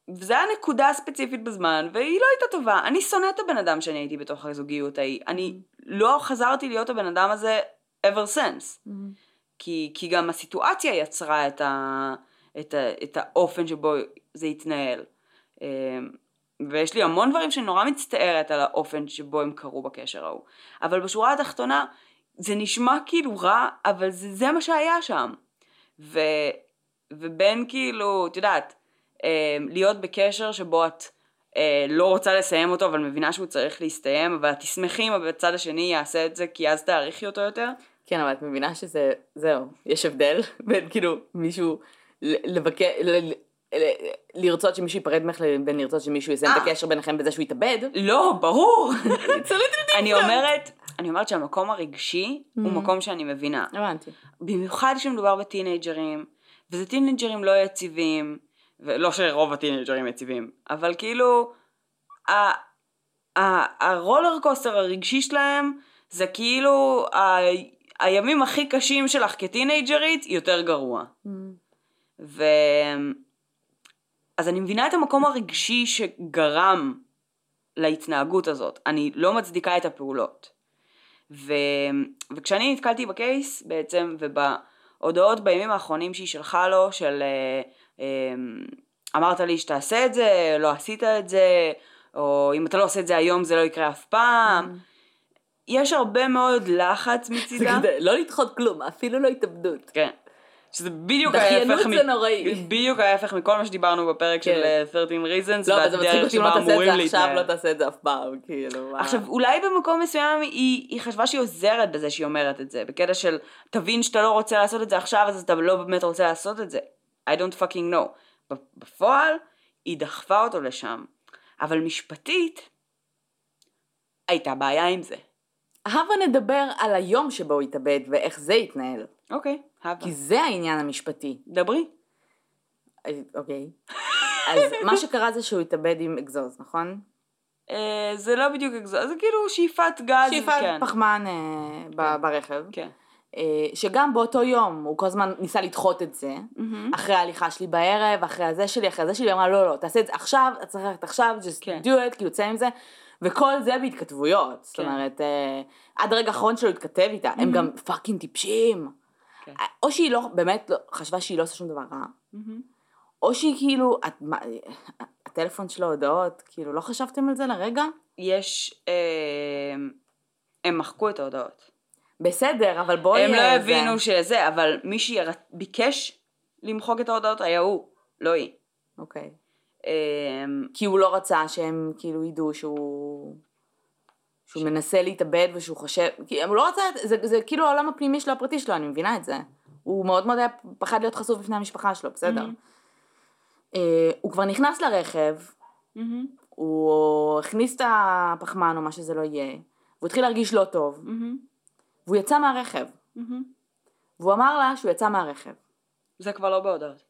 וזה היה נקודה ספציפית בזמן, והיא לא הייתה טובה. אני שונאת את הבן אדם שאני הייתי בתוך הזוגיות ההיא. אני לא חזרתי להיות הבן אדם הזה ever since. כי, כי גם הסיטואציה יצרה את, ה, את, ה, את האופן שבו זה התנהל. ויש לי המון דברים שאני נורא מצטערת על האופן שבו הם קרו בקשר ההוא. אבל בשורה התחתונה, זה נשמע כאילו רע, אבל זה, זה מה שהיה שם. ו, ובין כאילו, את יודעת, אמ, להיות בקשר שבו את אה, לא רוצה לסיים אותו, אבל מבינה שהוא צריך להסתיים, אבל את תשמחי אם הצד השני יעשה את זה, כי אז תעריכי אותו יותר. כן, אבל את מבינה שזה, זהו, יש הבדל (laughs) בין כאילו מישהו ל- לבקר, ל- ל- לרצות שמישהו ייפרד ממך לבין לרצות שמישהו יסיים את אה. הקשר ביניכם בזה שהוא יתאבד. לא, ברור. (laughs) צריך אני אומרת, אני אומרת שהמקום הרגשי הוא Mm. מקום שאני מבינה. הבנתי. במיוחד כשמדובר בטינג'רים, וזה טינג'רים לא יציבים, ולא שרוב הטינג'רים יציבים, אבל כאילו, הרולר קוסטר הרגשי שלהם, זה כאילו הימים הכי קשים שלך כטינג'רית, יותר גרוע. ו... אז אני מבינה את המקום הרגשי שגרם להתנהגות הזאת. אני לא מצדיקה את הפעולות. ו... וכשאני נתקלתי בקייס בעצם, ובהודעות בימים האחרונים שהיא שלחה לו, של אה, אה, אמרת לי שתעשה את זה, לא עשית את זה, או אם אתה לא עושה את זה היום זה לא יקרה אף פעם. יש הרבה מאוד לחץ מצידה. לא לדחות כלום, אפילו לא התאבדות. כן. שזה בדיוק דחיינות ההפך, זה נוראי. בדיוק ההפך מכל מה שדיברנו בפרק של כן. אה, 13 reasons, לא, אבל זה מצחיק והדרך אותי אם לא תעשה את זה עכשיו. לא תעשה את זה אף פעם, כאילו. עכשיו, אולי במקום מסוים היא, היא חשבה שהיא עוזרת בזה שהיא אומרת את זה, בקטע של תבין שאתה לא רוצה לעשות את זה עכשיו, אז אתה לא באמת רוצה לעשות את זה. I don't fucking know. בפועל, היא דחפה אותו לשם. אבל משפטית, הייתה בעיה עם זה. הבה נדבר על היום שבו הוא התאבד ואיך זה התנהל. אוקיי, הבה. כי זה העניין המשפטי. דברי. אה, אוקיי. אז (laughs) מה שקרה זה שהוא התאבד עם אגזוז, נכון? אה, זה לא בדיוק אקזוז, זה כאילו שאיפת גז. שאיפת כן. פחמן אה, ב- ברכב. כן. אה, שגם באותו יום הוא כל הזמן ניסה לדחות את זה, אחרי ההליכה שלי בערב, אחרי הזה שלי, אחרי הזה שלי, היא אמרה לא לא, תעשה את זה עכשיו, אתה צריך ללכת עכשיו, just כן. do it, כאילו צא עם זה, וכל זה בהתכתבויות, זאת כן. אומרת, אה, עד הרגע האחרון שלו התכתב איתה, הם גם פאקינג טיפשים, כן. או שהיא לא, באמת לא, חשבה שהיא לא עושה שום דבר רע, או שהיא כאילו, את, מה, הטלפון שלו הודעות, כאילו לא חשבתם על זה לרגע? יש, אה, הם מחקו את ההודעות. בסדר, אבל בואי... הם לא אה, הבינו זה- שזה, אבל מי שביקש למחוק את ההודעות היה הוא, לא היא. אוקיי. אה, כי הוא לא רצה שהם כאילו ידעו שהוא... שהוא מנסה להתאבד ושהוא חושב, כי הוא לא רצה, זה, זה כאילו העולם הפנימי שלו הפרטי שלו, אני מבינה את זה. הוא מאוד מאוד היה פחד להיות חשוף בפני המשפחה שלו, בסדר. אה, הוא כבר נכנס לרכב, מהמם, הוא הכניס את הפחמן או מה שזה לא יהיה, והוא התחיל להרגיש לא טוב, מהמם, והוא יצא מהרכב, מהמם. והוא אמר לה שהוא יצא מהרכב. זה כבר לא בהודעות.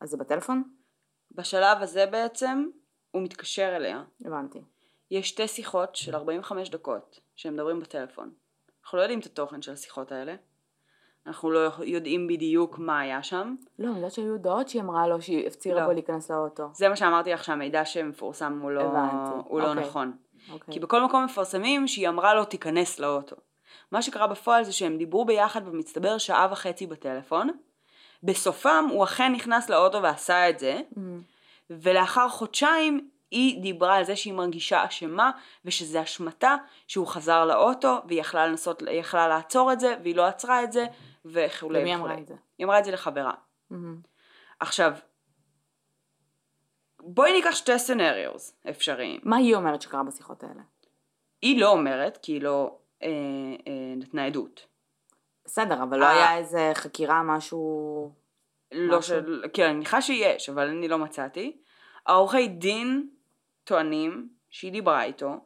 אז זה בטלפון? בשלב הזה בעצם, הוא מתקשר אליה. הבנתי. יש שתי שיחות של 45 דקות שהם מדברים בטלפון. אנחנו לא יודעים את התוכן של השיחות האלה. אנחנו לא יודעים בדיוק מה היה שם. לא, אני יודעת שהיו הודעות שהיא אמרה לו שהיא הפצירה לא. בו להיכנס לאוטו. זה מה שאמרתי לך שהמידע שמפורסם הוא לא, הבנתי. הוא לא אוקיי. נכון. אוקיי. כי בכל מקום מפרסמים שהיא אמרה לו תיכנס לאוטו. מה שקרה בפועל זה שהם דיברו ביחד במצטבר שעה וחצי בטלפון. בסופם הוא אכן נכנס לאוטו ועשה את זה. מהמם. ולאחר חודשיים היא דיברה על זה שהיא מרגישה אשמה ושזה אשמתה שהוא חזר לאוטו והיא יכלה לנסות, היא יכלה לעצור את זה והיא לא עצרה את זה וכולי למי וכולי. אמרה את זה? היא אמרה את זה לחברה. מהמם. עכשיו, בואי ניקח שתי סנריוס אפשריים. מה היא אומרת שקרה בשיחות האלה? היא לא אומרת כי היא לא אה, אה, נתנה עדות. בסדר, אבל לא אה. היה איזה חקירה, משהו... לא? של... כן, אני מניחה שיש, אבל אני לא מצאתי. העורכי דין טוענים שהיא דיברה איתו,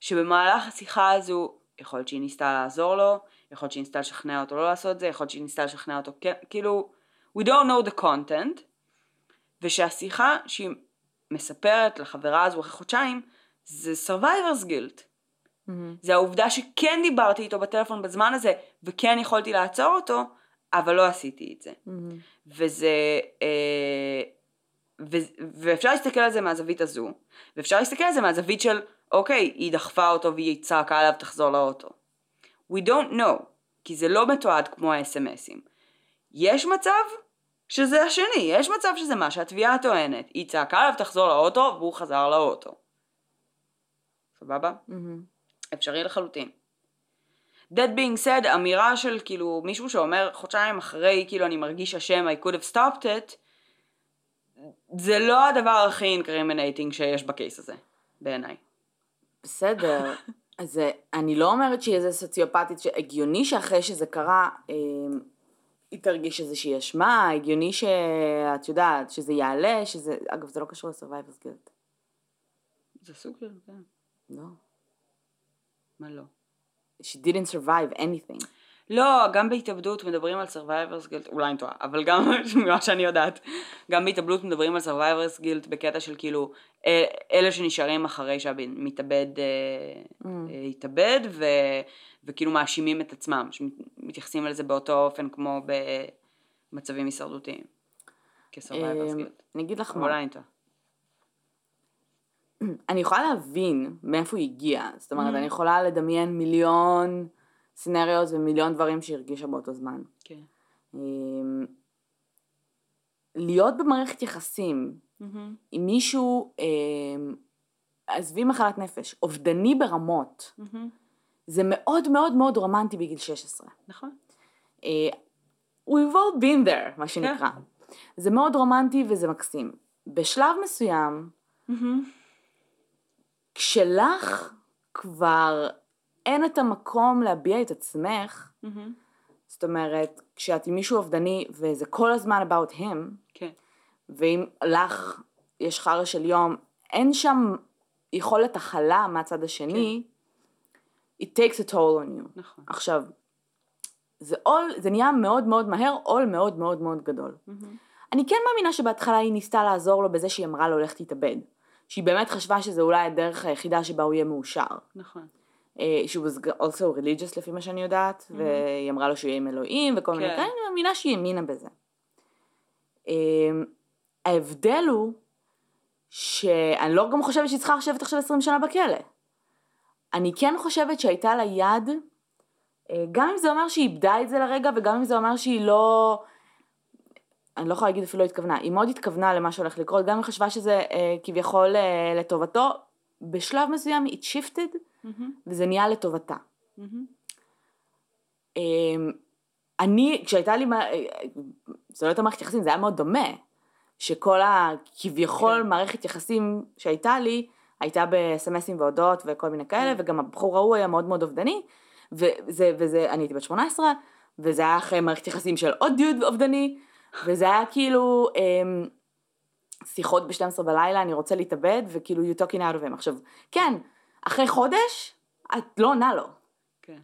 שבמהלך השיחה הזו, יכול להיות שהיא ניסתה לעזור לו, יכול להיות שהיא ניסתה לשכנע אותו לא לעשות את זה, יכול להיות שהיא ניסתה לשכנע אותו כן, כאילו, we don't know the content, ושהשיחה שהיא מספרת לחברה הזו אחרי חודשיים, זה survivor's guilt. מהמם. זה העובדה שכן דיברתי איתו בטלפון בזמן הזה, וכן יכולתי לעצור אותו, אבל לא עשיתי את זה. מהמם. וזה, אה, ו, ואפשר להסתכל על זה מהזווית הזו, ואפשר להסתכל על זה מהזווית של, אוקיי, היא דחפה אותו והיא צעקה עליו תחזור לאוטו. We don't know, כי זה לא מתועד כמו ה-SMSים. יש מצב שזה השני, יש מצב שזה מה שהתביעה טוענת. היא צעקה עליו תחזור לאוטו והוא חזר לאוטו. סבבה? מהמם. אפשרי לחלוטין. That being said, אמירה של כאילו מישהו שאומר חודשיים אחרי כאילו אני מרגיש אשם I could have stopped it זה לא הדבר הכי incriminating שיש ב case הזה, בעיניי. בסדר. (laughs) אז אה, אני לא אומרת שהיא איזה סוציופטית, שהגיוני שאחרי שזה קרה, אה, היא תרגיש איזושהי אשמה, הגיוני שאת יודעת, שזה יעלה, שזה, אגב זה לא קשור ל-survivor's guilt. זה סוג של זה. לא. מה לא? She didn't survive anything. לא, גם בהתאבדות מדברים על survivors guilt, אולי אני טועה, אבל גם (laughs) ממה שאני יודעת, גם בהתאבדות מדברים על survivors guilt בקטע של כאילו אה, אלה שנשארים אחרי שהמתאבד אה, Mm. אה, התאבד ו, וכאילו מאשימים את עצמם, שמתייחסים לזה באותו אופן כמו במצבים הישרדותיים, כ-survivors אה, guilt, אני אגיד לך מה, אולי אני טועה. (clears throat) אני יכולה להבין מאיפה היא הגיעה, זאת אומרת, Mhm. אני יכולה לדמיין מיליון סצנריוז ומיליון דברים שהיא הרגישה באותו זמן. כן. אמ, להיות במערכת יחסים עם מישהו, אמ, עזבי מחלת נפש, אובדני ברמות, זה מאוד מאוד מאוד רומנטי בגיל 16. נכון. אה, We've all been there, מה שנקרא. זה מאוד רומנטי וזה מקסים. בשלב מסוים, כשלך כבר אין את המקום להביע את עצמך, זאת אומרת, כשאת עם מישהו אובדני וזה כל הזמן about him, כן. ואם לך יש חרא של יום, אין שם יכולת הכלה מהצד השני, it takes a toll on you. נכון. עכשיו, זה עול, זה נהיה מאוד מאוד מהר עול מאוד מאוד מאוד גדול. אני כן מאמינה שבהתחלה היא ניסתה לעזור לו בזה שהיא אמרה לו לך תתאבד. שהיא באמת חשבה שזה אולי הדרך היחידה שבה הוא יהיה מאושר. נכון. אה, שהוא was also religious לפי מה שאני יודעת, והיא אמרה לו שהוא יהיה עם אלוהים וכל מיני כן. כאלה, אני מאמינה שהיא האמינה בזה. אה, ההבדל הוא שאני לא גם חושבת שהיא צריכה לשבת עכשיו 20 שנה בכלא. אני כן חושבת שהייתה לה יד, אה, גם אם זה אומר שהיא איבדה את זה לרגע, וגם אם זה אומר שהיא לא... אני לא יכולה להגיד אפילו לא התכוונה, היא מאוד התכוונה למה שהולך לקרות, גם אם היא חשבה שזה אה, כביכול אה, לטובתו, בשלב מסוים היא shifted, וזה נהיה לטובתה. אמ, אני, כשהייתה לי, אה, זה לא הייתה מערכת יחסים, זה היה מאוד דומה, שכל הכביכול כן. מערכת יחסים שהייתה לי, הייתה בסמסים והודעות וכל מיני כאלה, כן. וגם הבחור ההוא היה מאוד מאוד אובדני, וזה, וזה, אני הייתי בת 18, וזה היה אחרי מערכת יחסים של עוד דיוד אובדני, וזה היה כאילו אמ, שיחות ב-12 בלילה, אני רוצה להתאבד, וכאילו you talking out of him. עכשיו, כן, אחרי חודש, את לא עונה לו. כן.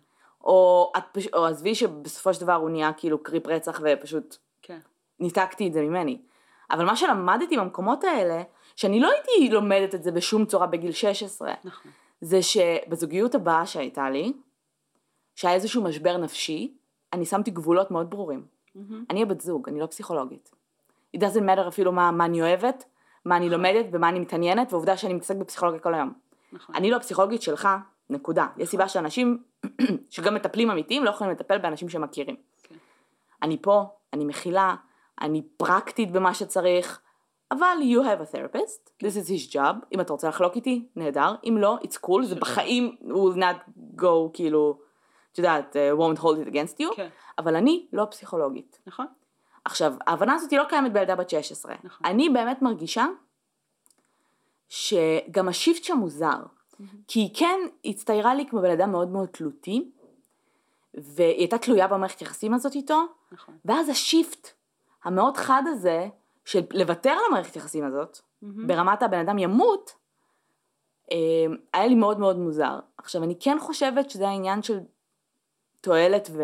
או, את פש... או עזבי שבסופו של דבר הוא נהיה כאילו קריפ רצח ופשוט כן. ניתקתי את זה ממני. אבל מה שלמדתי במקומות האלה, שאני לא הייתי לומדת את זה בשום צורה בגיל 16, נכון. זה שבזוגיות הבאה שהייתה לי, שהיה איזשהו משבר נפשי, אני שמתי גבולות מאוד ברורים. אני הבת זוג, אני לא פסיכולוגית. It doesn't matter אפילו מה, מה אני אוהבת, מה אני לומדת, במה אני מתעניינת, ועובדה שאני מתעסקת בפסיכולוגיה כל היום. נכון. אני לא הפסיכולוגית שלך, נקודה. יש סיבה שאנשים (clears throat) שגם מטפלים אמיתיים לא יכולים לטפל באנשים שמכירים. כן. אני פה, אני מכילה, אני פרקטית במה שצריך, אבל you have a therapist, this is his job, אם אתה רוצה לחלוק איתי, נהדר, אם לא, it's cool, זה בחיים will not go כאילו, את יודעת, uh, won't hold it against you, כן. אבל אני לא פסיכולוגית. נכון. עכשיו, ההבנה הזאת היא לא קיימת בילדה בת 16. נכון. אני באמת מרגישה שגם השיפט שם מוזר. כי היא כן הצטיירה לי כמו בן אדם מאוד מאוד תלותי, והיא הייתה תלויה במערכת יחסים הזאת איתו, נכון. ואז השיפט המאוד חד הזה, של לוותר על המערכת יחסים הזאת, ברמת הבן אדם ימות, אה, היה לי מאוד מאוד מוזר. עכשיו, אני כן חושבת שזה העניין של תועלת ו...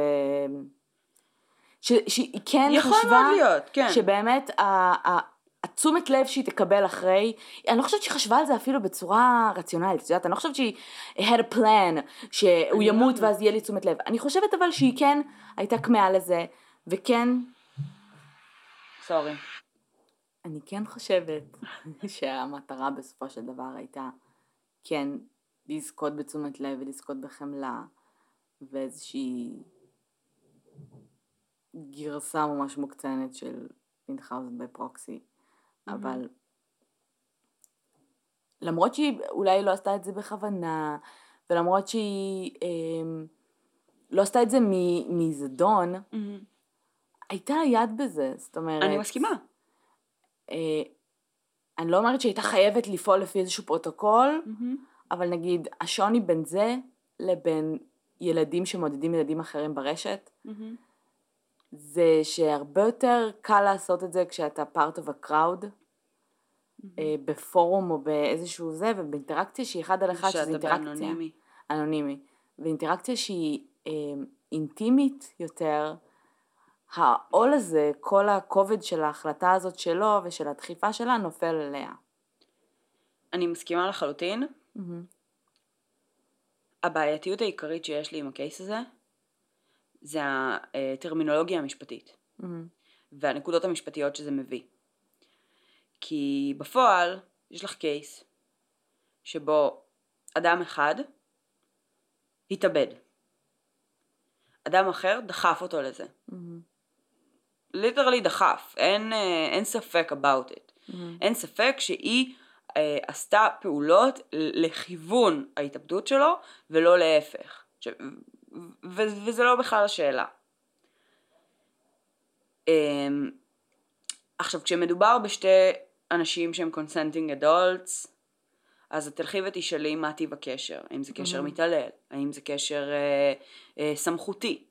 ש, שהיא כן יכול חשבה מאוד להיות, כן. שבאמת ה- ה- התשומת לב שהיא תקבל אחרי, אני לא חושבת שהיא חשבה על זה אפילו בצורה רציונלית, את יודעת, אני לא חושבת שהיא had a plan, שהוא אני ימות לא- ואז יהיה לי תשומת לב. אני חושבת אבל שהיא כן הייתה כמהה לזה, וכן, סורי. אני כן חושבת (laughs) שהמטרה בסופו של דבר הייתה כן לזכות בתשומת לב ולזכות בחמלה ואיזושהי גרסה ממש מוקצנת של מינכאוזן בפרוקסי, אבל למרות שהיא אולי לא עשתה את זה בכוונה, ולמרות שהיא אה, לא עשתה את זה מ- מזדון, הייתה לה יד בזה, זאת אומרת... אני מסכימה. אה, אני לא אומרת שהייתה חייבת לפעול לפי איזשהו פרוטוקול, אבל נגיד השוני בין זה לבין ילדים שמנדים ילדים אחרים ברשת, זה שהרבה יותר קל לעשות את זה כשאתה part of a crowd, אה, בפורום או באיזשהו זה, ובאינטראקציה שהיא אחד על אחד, שזה אינטראקציה באנונימי. אנונימי, ואינטראקציה שהיא אה, אינטימית יותר, העול הזה, כל הכובד של ההחלטה הזאת שלו ושל הדחיפה שלה נופל עליה. אני מסכימה לחלוטין. הבעייתיות העיקרית שיש לי עם ה case הזה, זה הטרמינולוגיה המשפטית. והנקודות המשפטיות שזה מביא. כי בפועל יש לך case שבו אדם אחד התאבד. אדם אחר דחף אותו לזה. literally דחף, אין, אה, אין ספק about it. אין ספק שהיא אה, עשתה פעולות לכיוון ההתאבדות שלו ולא להפך. ש... ו- וזה לא בכלל השאלה. אמ, עכשיו כשמדובר בשתי אנשים שהם consenting adults אז את תלכי ותשאלי מה טיב הקשר, האם זה קשר מתעלל, האם זה קשר אה, אה, סמכותי,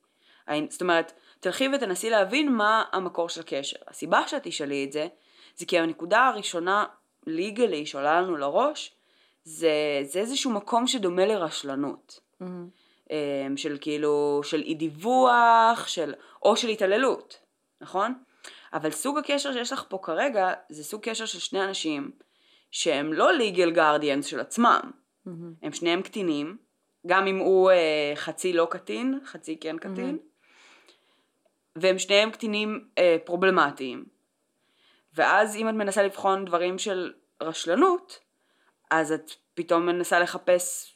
האם, זאת אומרת תלכי ותנסי להבין מה המקור של הקשר. הסיבה שאת תשאלי את זה זה כי הנקודה הראשונה ליגלי שעולה לנו לראש זה, זה איזשהו מקום שדומה לרשלנות. אה, של כאילו, של אי דיווח, של, או של התעללות, נכון? אבל סוג הקשר שיש לך פה כרגע, זה סוג קשר של שני אנשים שהם לא legal guardians של עצמם. Mm-hmm. הם שניהם קטינים, גם אם הוא אה, חצי לא קטין, חצי כן קטין, mm-hmm. והם שניהם קטינים אה, פרובלמטיים. ואז אם את מנסה לבחון דברים של רשלנות, אז את פתאום מנסה לחפש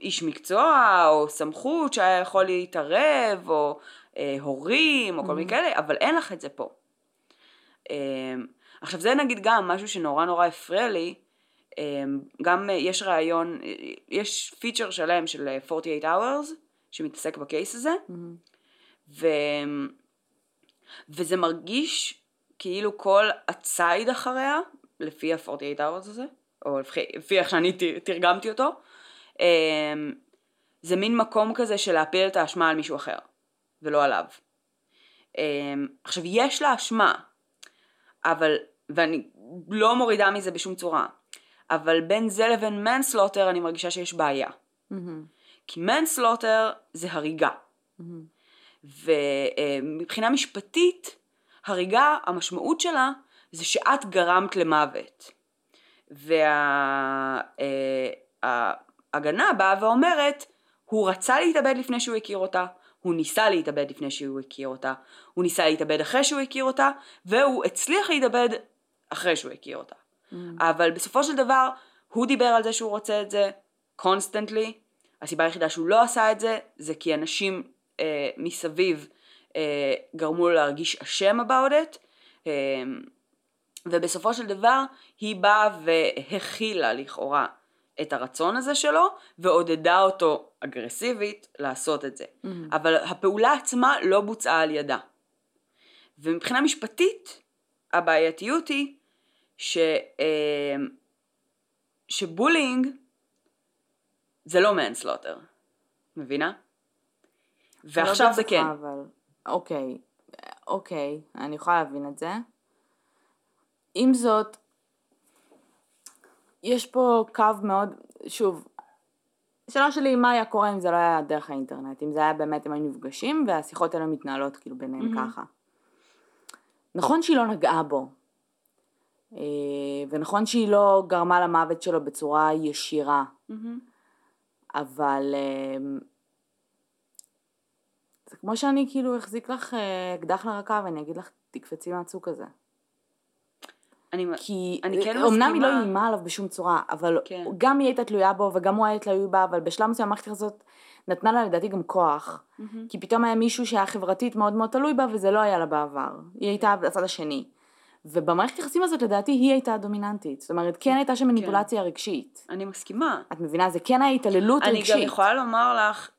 איש מקצוע, או סמכות שהיה יכול להתערב, או אה, הורים, או mm-hmm. כל מיני כאלה, אבל אין לך את זה פה. אה, עכשיו זה נגיד גם משהו שנורא נורא הפריע לי, אמ, גם אה, יש ראיון, אה, יש פיצ'ר שלם של 48 אה, hours שמתעסק בקייס הזה, mm-hmm. ו... וזה מרגיש כאילו כל הציד אחריה, לפי ה-48 hours הזה, או לפי, לפי איך שאני תרגמתי אותו, אמ, זה מין מקום כזה של להפיל את האשמה על מישהו אחר, ולא עליו. אמ, עכשיו יש לה אשמה, אבל, ואני לא מורידה מזה בשום צורה, אבל בין זה לבין מנסלוטר אני מרגישה שיש בעיה. Mm-hmm. כי מנסלוטר זה הריגה. Mm-hmm. ומבחינה משפטית, הריגה, המשמעות שלה זה שאת גרמת למוות. וההגנה וה, באה ואומרת, הוא רצה להתאבד לפני שהוא הכיר אותה, הוא ניסה להתאבד לפני שהוא הכיר אותה, הוא ניסה להתאבד אחרי שהוא הכיר אותה, והוא הצליח להתאבד אחרי שהוא הכיר אותה. Mm. אבל בסופו של דבר, הוא דיבר על זה שהוא רוצה את זה constantly, הסיבה היחידה שהוא לא עשה את זה, זה כי אנשים אה, מסביב אה, גרמו לו להרגיש אשם about it, אה, ובסופו של דבר היא באה והכילה לכאורה את הרצון הזה שלו ועודדה אותו אגרסיבית לעשות את זה. Mm-hmm. אבל הפעולה עצמה לא בוצעה על ידה. ומבחינה משפטית הבעייתיות היא ש, אה, שבולינג זה לא מנסלוטר, מבינה? ועכשיו לא זה כן. אבל... אוקיי, אוקיי, אני יכולה להבין את זה. עם זאת, יש פה קו מאוד, שוב, השאלה שלי מה היה קורה אם זה לא היה דרך האינטרנט, אם זה היה באמת הם היו נפגשים והשיחות האלה מתנהלות כאילו ביניהם mm-hmm. ככה. נכון שהיא לא נגעה בו, אה, ונכון שהיא לא גרמה למוות שלו בצורה ישירה, mm-hmm. אבל אה, זה כמו שאני כאילו אחזיק לך אה, אקדח לרקה ואני אגיד לך תקפצי מהצוק הזה. אני, כי אני כן אמנם מסכימה. היא לא איימה עליו בשום צורה, אבל כן. גם היא הייתה תלויה בו וגם הוא היה תלוי בה, אבל בשלב מסוים המערכת הזאת נתנה לה לדעתי גם כוח, mm-hmm. כי פתאום היה מישהו שהיה חברתית מאוד מאוד תלוי בה וזה לא היה לה בעבר, היא הייתה בצד השני. ובמערכת היחסים הזאת לדעתי היא הייתה הדומיננטית, זאת אומרת כן הייתה שם מניפולציה כן. רגשית. אני מסכימה. את מבינה? זה כן היה התעללות רגשית. אני גם יכולה לומר לך,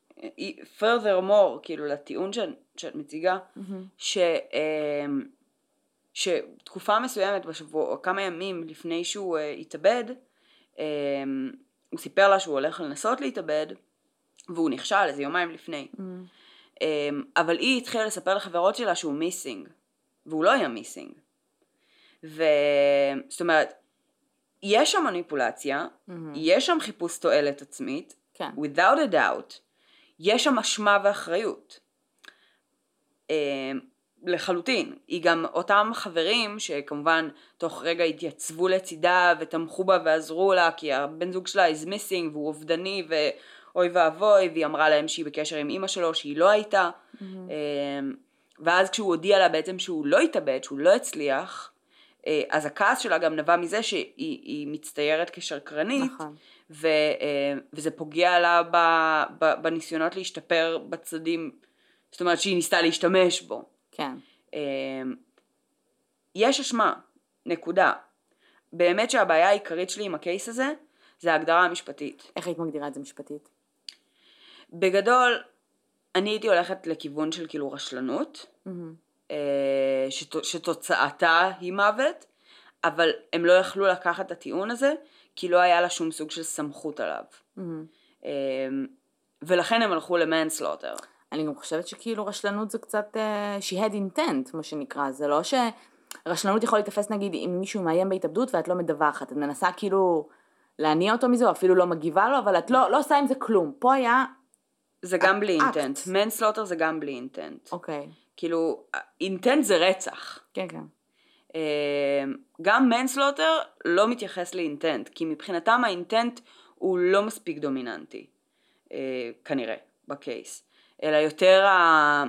further more, כאילו לטיעון שאת, שאת מציגה, mm-hmm. ש... אמ, שתקופה מסוימת בשבוע, או כמה ימים לפני שהוא uh, התאבד, um, הוא סיפר לה שהוא הולך לנסות להתאבד, והוא נכשל איזה יומיים לפני. Mm. Um, אבל היא התחילה לספר לחברות שלה שהוא מיסינג, והוא לא היה מיסינג. וזאת אומרת, יש שם מניפולציה, mm-hmm. יש שם חיפוש תועלת עצמית, כן. without a doubt, יש שם אשמה ואחריות. Um, לחלוטין. היא גם אותם חברים שכמובן תוך רגע התייצבו לצידה ותמכו בה ועזרו לה כי הבן זוג שלה is missing והוא אובדני ואוי ואבוי והיא אמרה להם שהיא בקשר עם אימא שלו שהיא לא הייתה mm-hmm. ואז כשהוא הודיע לה בעצם שהוא לא התאבד, שהוא לא הצליח אה, אז הכעס שלה גם נבע מזה שהיא מצטיירת כשרקרנית נכון. ו, אה, וזה פוגע לה בניסיונות להשתפר בצדדים זאת אומרת שהיא ניסתה להשתמש בו כן. אמ, יש אשמה, נקודה. באמת שהבעיה העיקרית שלי עם הקייס הזה, זה ההגדרה המשפטית. איך היית מגדירה את זה משפטית? בגדול, אני הייתי הולכת לכיוון של כאילו רשלנות, mm-hmm. שת, שתוצאתה היא מוות, אבל הם לא יכלו לקחת את הטיעון הזה, כי לא היה לה שום סוג של סמכות עליו. Mm-hmm. ולכן הם הלכו למנסלוטר. אני גם חושבת שכאילו רשלנות זה קצת, uh, she had intent, מה שנקרא, זה לא שרשלנות יכול להיתפס נגיד אם מישהו מאיים בהתאבדות ואת לא מדווחת, את מנסה כאילו להניע אותו מזה, או אפילו לא מגיבה לו, אבל את לא, לא עושה עם זה כלום. פה היה, זה גם בלי. אינטנט. מנסלוטר זה גם בלי אינטנט. אוקיי, כאילו, אינטנט זה רצח. כן, כן. אה, גם מנסלוטר לא מתייחס לאינטנט, כי מבחינתם האינטנט הוא לא מספיק דומיננטי, אה, כנראה, בקייס, אלא יותר ה...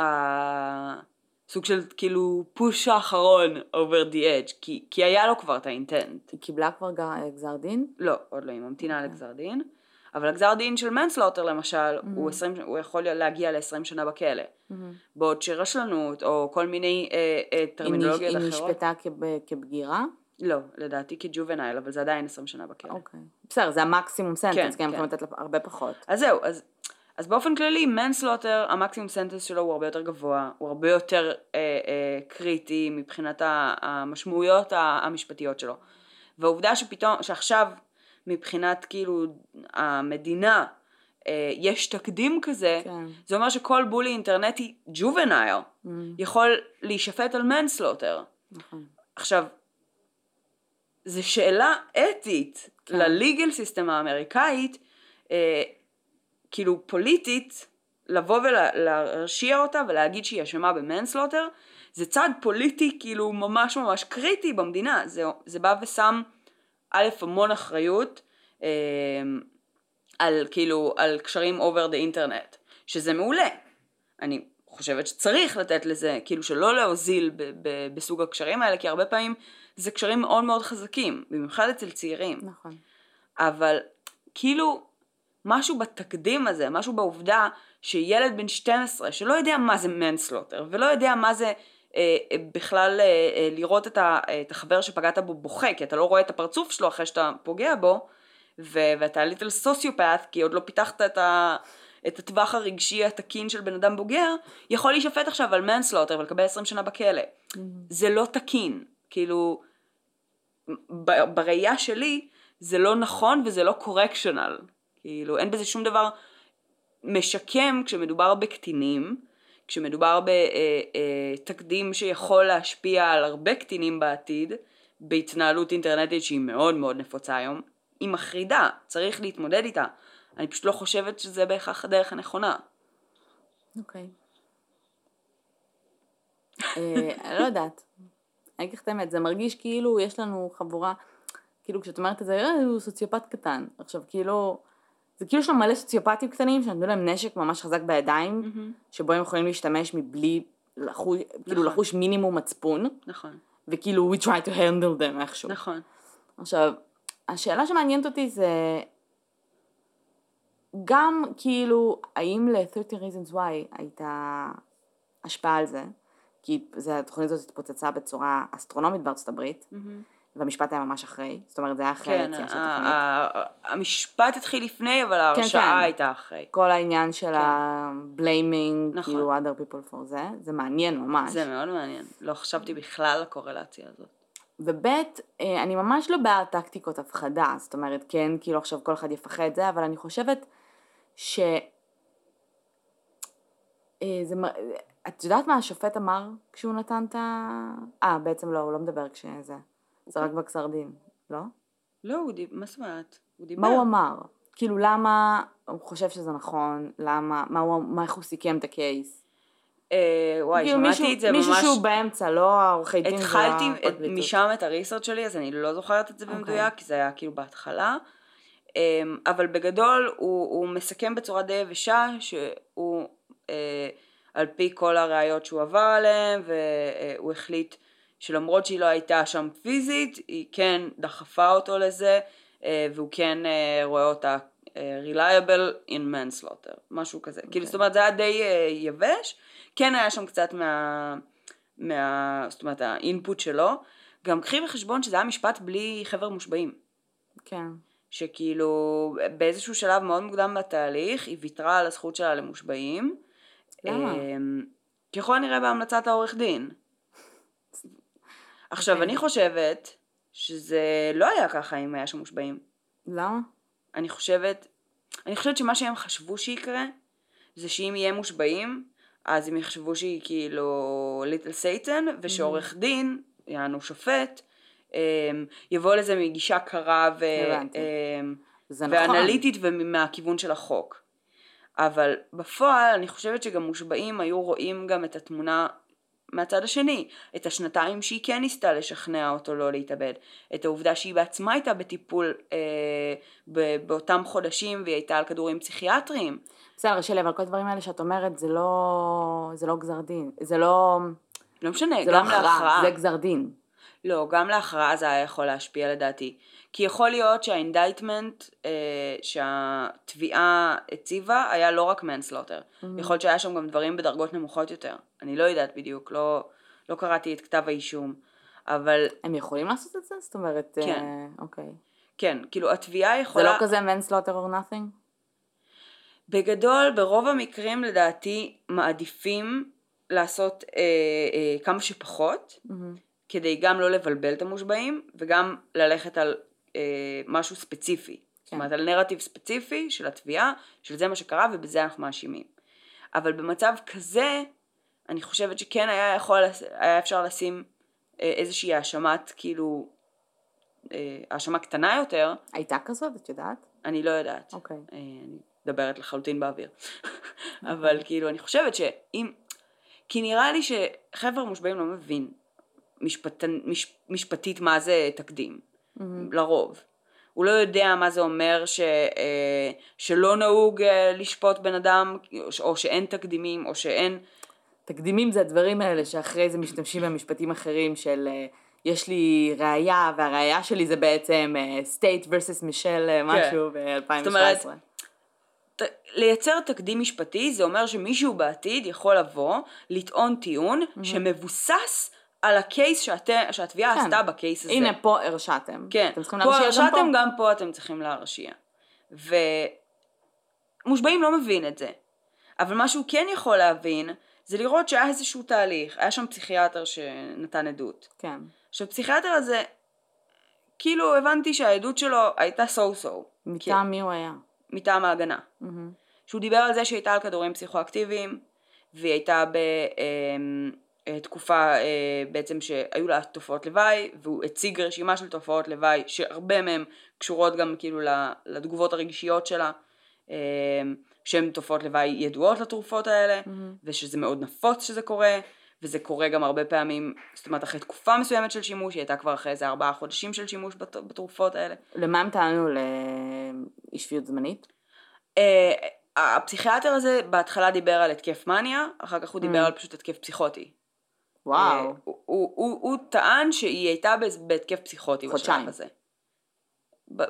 ה... סוג של כאילו פוש האחרון over the edge, כי, כי היה לו כבר את האינטנט. היא קיבלה כבר גזר דין? לא, עוד לא, היא ממתינה לגזר דין. אבל הגזר דין של מנסלוטר למשל, הוא, 20, הוא יכול להגיע ל-20 שנה בכלא. בעוד שרשלנות, או כל מיני אה, אה, טרמינולוגיות נש- היא אחרות. נשפטה כב- כבגירה? לא, לדעתי כ juvenile, אבל זה עדיין 20 שנה בכלא. אוקיי. בסדר, זה המקסימום sentence, כן, כי הם כן. יכולים לתת לה הרבה פחות. אז זהו, אז, אז באופן כללי manslaughter, המקסימום sentence שלו הוא הרבה יותר גבוה, הוא הרבה יותר אה, אה, קריטי מבחינת המשמעויות המשפטיות שלו. והעובדה שפתאום, שעכשיו מבחינת כאילו המדינה אה, יש תקדים כזה, כן. זה אומר שכל bully אינטרנטי juvenile Mm, יכול להישפט על manslaughter. נכון. עכשיו, זו שאלה אתית כן. ל legal system האמריקאית, אה, כאילו פוליטית, לבוא ולהרשיע אותה ולהגיד שהיא אשמה ב manslaughter, זה צעד פוליטי כאילו ממש ממש קריטי במדינה, זה, זה בא ושם א' המון אחריות אה, על כאילו, על קשרים over the אינטרנט, שזה מעולה. אני חושבת שצריך לתת לזה, כאילו שלא להוזיל ב- ב- בסוג הקשרים האלה, כי הרבה פעמים זה קשרים מאוד מאוד חזקים, במיוחד אצל צעירים. נכון. אבל כאילו משהו בתקדים הזה, משהו בעובדה שילד בן 12 שלא יודע מה זה מנסלוטר ולא יודע מה זה בכלל אה, אה, לראות את, החבר שפגעת בו בוכה, כי אתה לא רואה את הפרצוף שלו אחרי שאתה פוגע בו ו- ואתה ליטל סוציופט כי עוד לא פיתחת את, ה, את הטווח הרגשי התקין של בן אדם בוגר, יכול להישפט עכשיו על מנסלוטר ולקבל 20 שנה בכלא. זה לא תקין, כאילו ב- בראייה שלי זה לא נכון וזה לא קורקשנל. כאילו אין בזה שום דבר משקם כשמדובר בקטינים, כשמדובר בתקדים שיכול להשפיע על הרבה קטינים בעתיד, בהתנהלות אינטרנטית שהיא מאוד מאוד נפוצה היום, היא מחרידה, צריך להתמודד איתה. אני פשוט לא חושבת שזה בהכרח הדרך הנכונה. אוקיי. אה, אני לא יודעת. אני אגיד לך את האמת, זה מרגיש כאילו יש לנו חבורה, כאילו כשאת אומרת את זה, אה, הוא סוציופט קטן. עכשיו כאילו, זה כאילו יש לנו מלא סוציופטים קטנים שנתנו להם נשק ממש חזק בידיים, שבו הם יכולים להשתמש מבלי לחוש, כאילו נכון. לחוש מינימום מצפון, נכון, וכאילו we try to handle them איכשהו. נכון. עכשיו, השאלה שמעניינת אותי זה גם כאילו, האם ל-30 reasons why הייתה השפעה על זה? כי זה, התוכנית הזאת התפוצצה בצורה אסטרונומית בארצות הברית, והמשפט היה ממש אחרי, זאת אומרת זה היה אחרי כן, היציאה של ה- התוכנית. ה- המשפט התחיל לפני, אבל ההרשעה כן. הייתה אחרי. כל העניין של כן. ה-blaming, נכון. כאילו other people for זה, זה מעניין ממש. זה מאוד מעניין. לא חשבתי בכלל על הקורלציה הזאת. וב' אה, אני ממש לא בעד טקטיקות הפחדה, זאת אומרת כן כאילו עכשיו כל אחד יפחד זה, אבל אני חושבת ש... אה, זה... את יודעת מה השופט אמר כשהוא נתן את ה... אה, בעצם לא, הוא לא מדבר כשזה. זה רק בגזר דין, לא? לא, הוא דיבר, מה זאת אומרת? הוא דיבר. מה הוא אמר? כאילו למה הוא חושב שזה נכון, למה, מה הוא, מה, איך הוא סיכם את הקייס? אה, וואי, כאילו שמעתי מישהו, את זה מישהו ממש... שהוא באמצע, לא העורכי דין התחלתי את- והפרקליטות. משם את הריסרצ' שלי, אז אני לא זוכרת את זה אוקיי. במדויק, כי זה היה כאילו בהתחלה. אמ, אבל בגדול הוא, הוא מסכם בצורה די יבשה שהוא אה, על פי כל הראיות שהוא עבר עליהן והוא החליט שלמרות שהיא לא הייתה שם פיזית היא כן דחפה אותו לזה אה, והוא כן אה, רואה אותה אה, reliable in manslaughter משהו כזה כאילו זאת אומרת זה היה די יבש כן היה שם קצת מה, מה זאת אומרת האינפוט שלו גם קחי בחשבון שזה היה משפט בלי חבר מושבעים כן. שכאילו באיזשהו שלב מאוד מוקדם בתהליך היא ויתרה על הזכות שלה למושבעים. למה? אמ, ככל הנראה בהמלצת העורך דין. עכשיו אוקיי. אני חושבת שזה לא היה ככה אם היה שם מושבעים. למה? אני חושבת, אני חושבת שמה שהם חשבו שיקרה זה שאם יהיה מושבעים אז הם יחשבו שהיא כאילו ליטל סייטן ושעורך דין, יענו שופט, יבוא לזה מגישה קרה ו... זה נכון. ואנליטית ומהכיוון של החוק. אבל בפועל אני חושבת שגם מושבעים היו רואים גם את התמונה מהצד השני, את השנתיים שהיא כן ניסתה לשכנע אותו לא להתאבד, את העובדה שהיא בעצמה הייתה בטיפול אה, ב- באותם חודשים והיא הייתה על כדורים פסיכיאטריים. בסדר, שלי, אבל כל הדברים האלה שאת אומרת זה לא, זה לא גזר דין, זה לא, לא משנה, זה לא גם הכרעה, להכרעה. זה גזר דין. לא, גם להכרעה זה היה יכול להשפיע לדעתי. כי יכול להיות שה indictment אה, שהתביעה הציבה היה לא רק manslaughter. Mm-hmm. יכול להיות שהיה שם גם דברים בדרגות נמוכות יותר. אני לא יודעת בדיוק, לא, לא קראתי את כתב האישום. אבל הם יכולים לעשות את זה? זאת אומרת, כן. אה, אוקיי. כן, כאילו התביעה זה יכולה... לא כזה manslaughter or nothing? בגדול, ברוב המקרים לדעתי מעדיפים לעשות אה, אה, כמה שפחות, מהמם. כדי גם לא לבלבל את המושבעים, וגם ללכת על אה, משהו ספציפי. זאת אומרת, על נרטיב ספציפי של התביעה, של זה מה שקרה ובזה אנחנו מאשימים. אבל במצב כזה, אני חושבת שכן היה יכול, היה אפשר לשים אה, איזושהי האשמת, כאילו, אה, האשמה קטנה יותר, הייתה כזאת, את יודעת? אני לא יודעת. אוקיי. אה, אני מדברת לחלוטין באוויר. (laughs) אבל כאילו, אני חושבת שאם... כי נראה לי שחבר מושבעים לא מבין משפט, מש, משפטית מה זה תקדים, מהמם. לרוב. הוא לא יודע מה זה אומר ש, אה, שלא נהוג אה, לשפוט בן אדם, או שאין תקדימים, או שאין... תקדימים זה הדברים האלה שאחרי זה משתמשים במשפטים אחרים של אה, יש לי ראייה והראייה שלי זה בעצם state versus מישל אה, משהו זאת אומרת, ב-2017. ת, לייצר תקדים משפטי זה אומר שמישהו בעתיד יכול לבוא, לטעון טיעון שמבוסס על הקייס שאת, שהתביעה כן. עשתה בקייס הזה. הנה פה הרשעתם. כן, אתם צריכים להרשיע גם פה. הרשעתם, גם פה אתם צריכים להרשיע. ומושבעים לא מבין את זה. אבל מה שהוא כן יכול להבין, זה לראות שהיה איזשהו תהליך. היה שם פסיכיאטר שנתן עדות. כן. עכשיו, פסיכיאטר הזה, כאילו הבנתי שהעדות שלו הייתה so so. מטעם מי הוא היה? מטעם ההגנה. מהמם. שהוא דיבר על זה שהיא הייתה על כדורים פסיכואקטיביים, והיא הייתה בתקופה אה, בעצם שהיו לה תופעות לוואי, והוא הציג רשימה של תופעות לוואי, שהרבה מהן קשורות גם כאילו לתגובות הרגשיות שלה, אה, שהן תופעות לוואי ידועות לתרופות האלה, מהמם. ושזה מאוד נפוץ שזה קורה, וזה קורה גם הרבה פעמים, זאת אומרת אחרי תקופה מסוימת של שימוש, היא הייתה כבר אחרי איזה ארבעה חודשים של שימוש בת- בתרופות האלה. למה הם טענו? לאי שפיות זמנית? אה, הפסיכיאטר הזה בהתחלה דיבר על התקף מניה, אחר כך הוא דיבר Mm. על פשוט התקף פסיכוטי. וואו. אה, הוא, הוא, הוא, הוא טען שהיא הייתה בהתקף פסיכוטי. בשלב הזה. ב,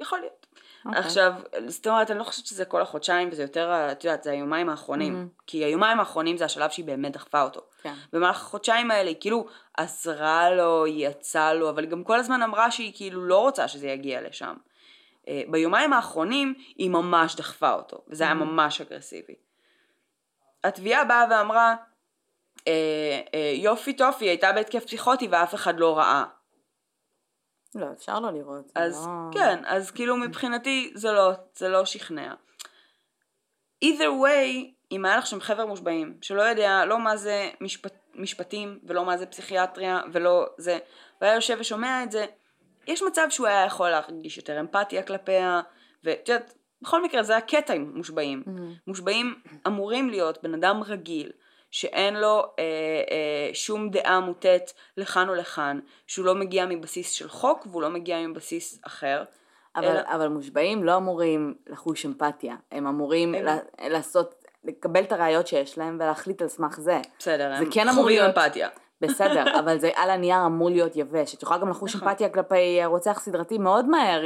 יכול להיות. אוקיי. עכשיו, זאת אומרת, אני לא חושבת שזה כל החודשיים, וזה יותר, את יודעת, זה היומיים האחרונים. Mhm. כי היומיים האחרונים זה השלב שהיא באמת דחפה אותו. כן. במהלך החודשיים האלה היא כאילו עזרה לו, היא יצאה לו, אבל היא גם כל הזמן אמרה שהיא כאילו לא רוצה שזה יגיע לשם. אה, ביומיים האחרונים היא ממש דחפה אותו, וזה היה Mhm. ממש אגרסיבי. התביעה באה ואמרה, אה, אה, יופי טופי, הייתה בהתקף פסיכוטי ואף אחד לא ראה. לא, אפשר לא לראות. אז לא- כן, אז כאילו מבחינתי זה לא, זה לא שכנע. either way, אם היה לך שם חבר מושבעים, שלא יודע לא מה זה משפט, משפטים ולא מה זה פסיכיאטריה ולא זה, והיה יושב ושומע את זה, יש מצב שהוא היה יכול להרגיש יותר אמפתיה כלפיה, ואת יודעת, בכל מקרה זה הקטע עם מושבעים. מהמם. מושבעים אמורים להיות בן אדם רגיל, שאין לו אה, אה, שום דעה מוטית לכאן או לכאן, שהוא לא מגיע מבסיס של חוק והוא לא מגיע מבסיס אחר. אבל, אלא- אבל מושבעים לא אמורים לחוש אמפתיה, הם אמורים הם- ל- לעשות, לקבל את הראיות שיש להם ולהחליט על סמך זה. בסדר, זה הם כן אמור להיות- אמפתיה. בסדר, (laughs) אבל זה על הנייר אמור להיות יבש. את יכולה גם לחוש נכון. אמפתיה כלפי רוצח סדרתי מאוד מהר,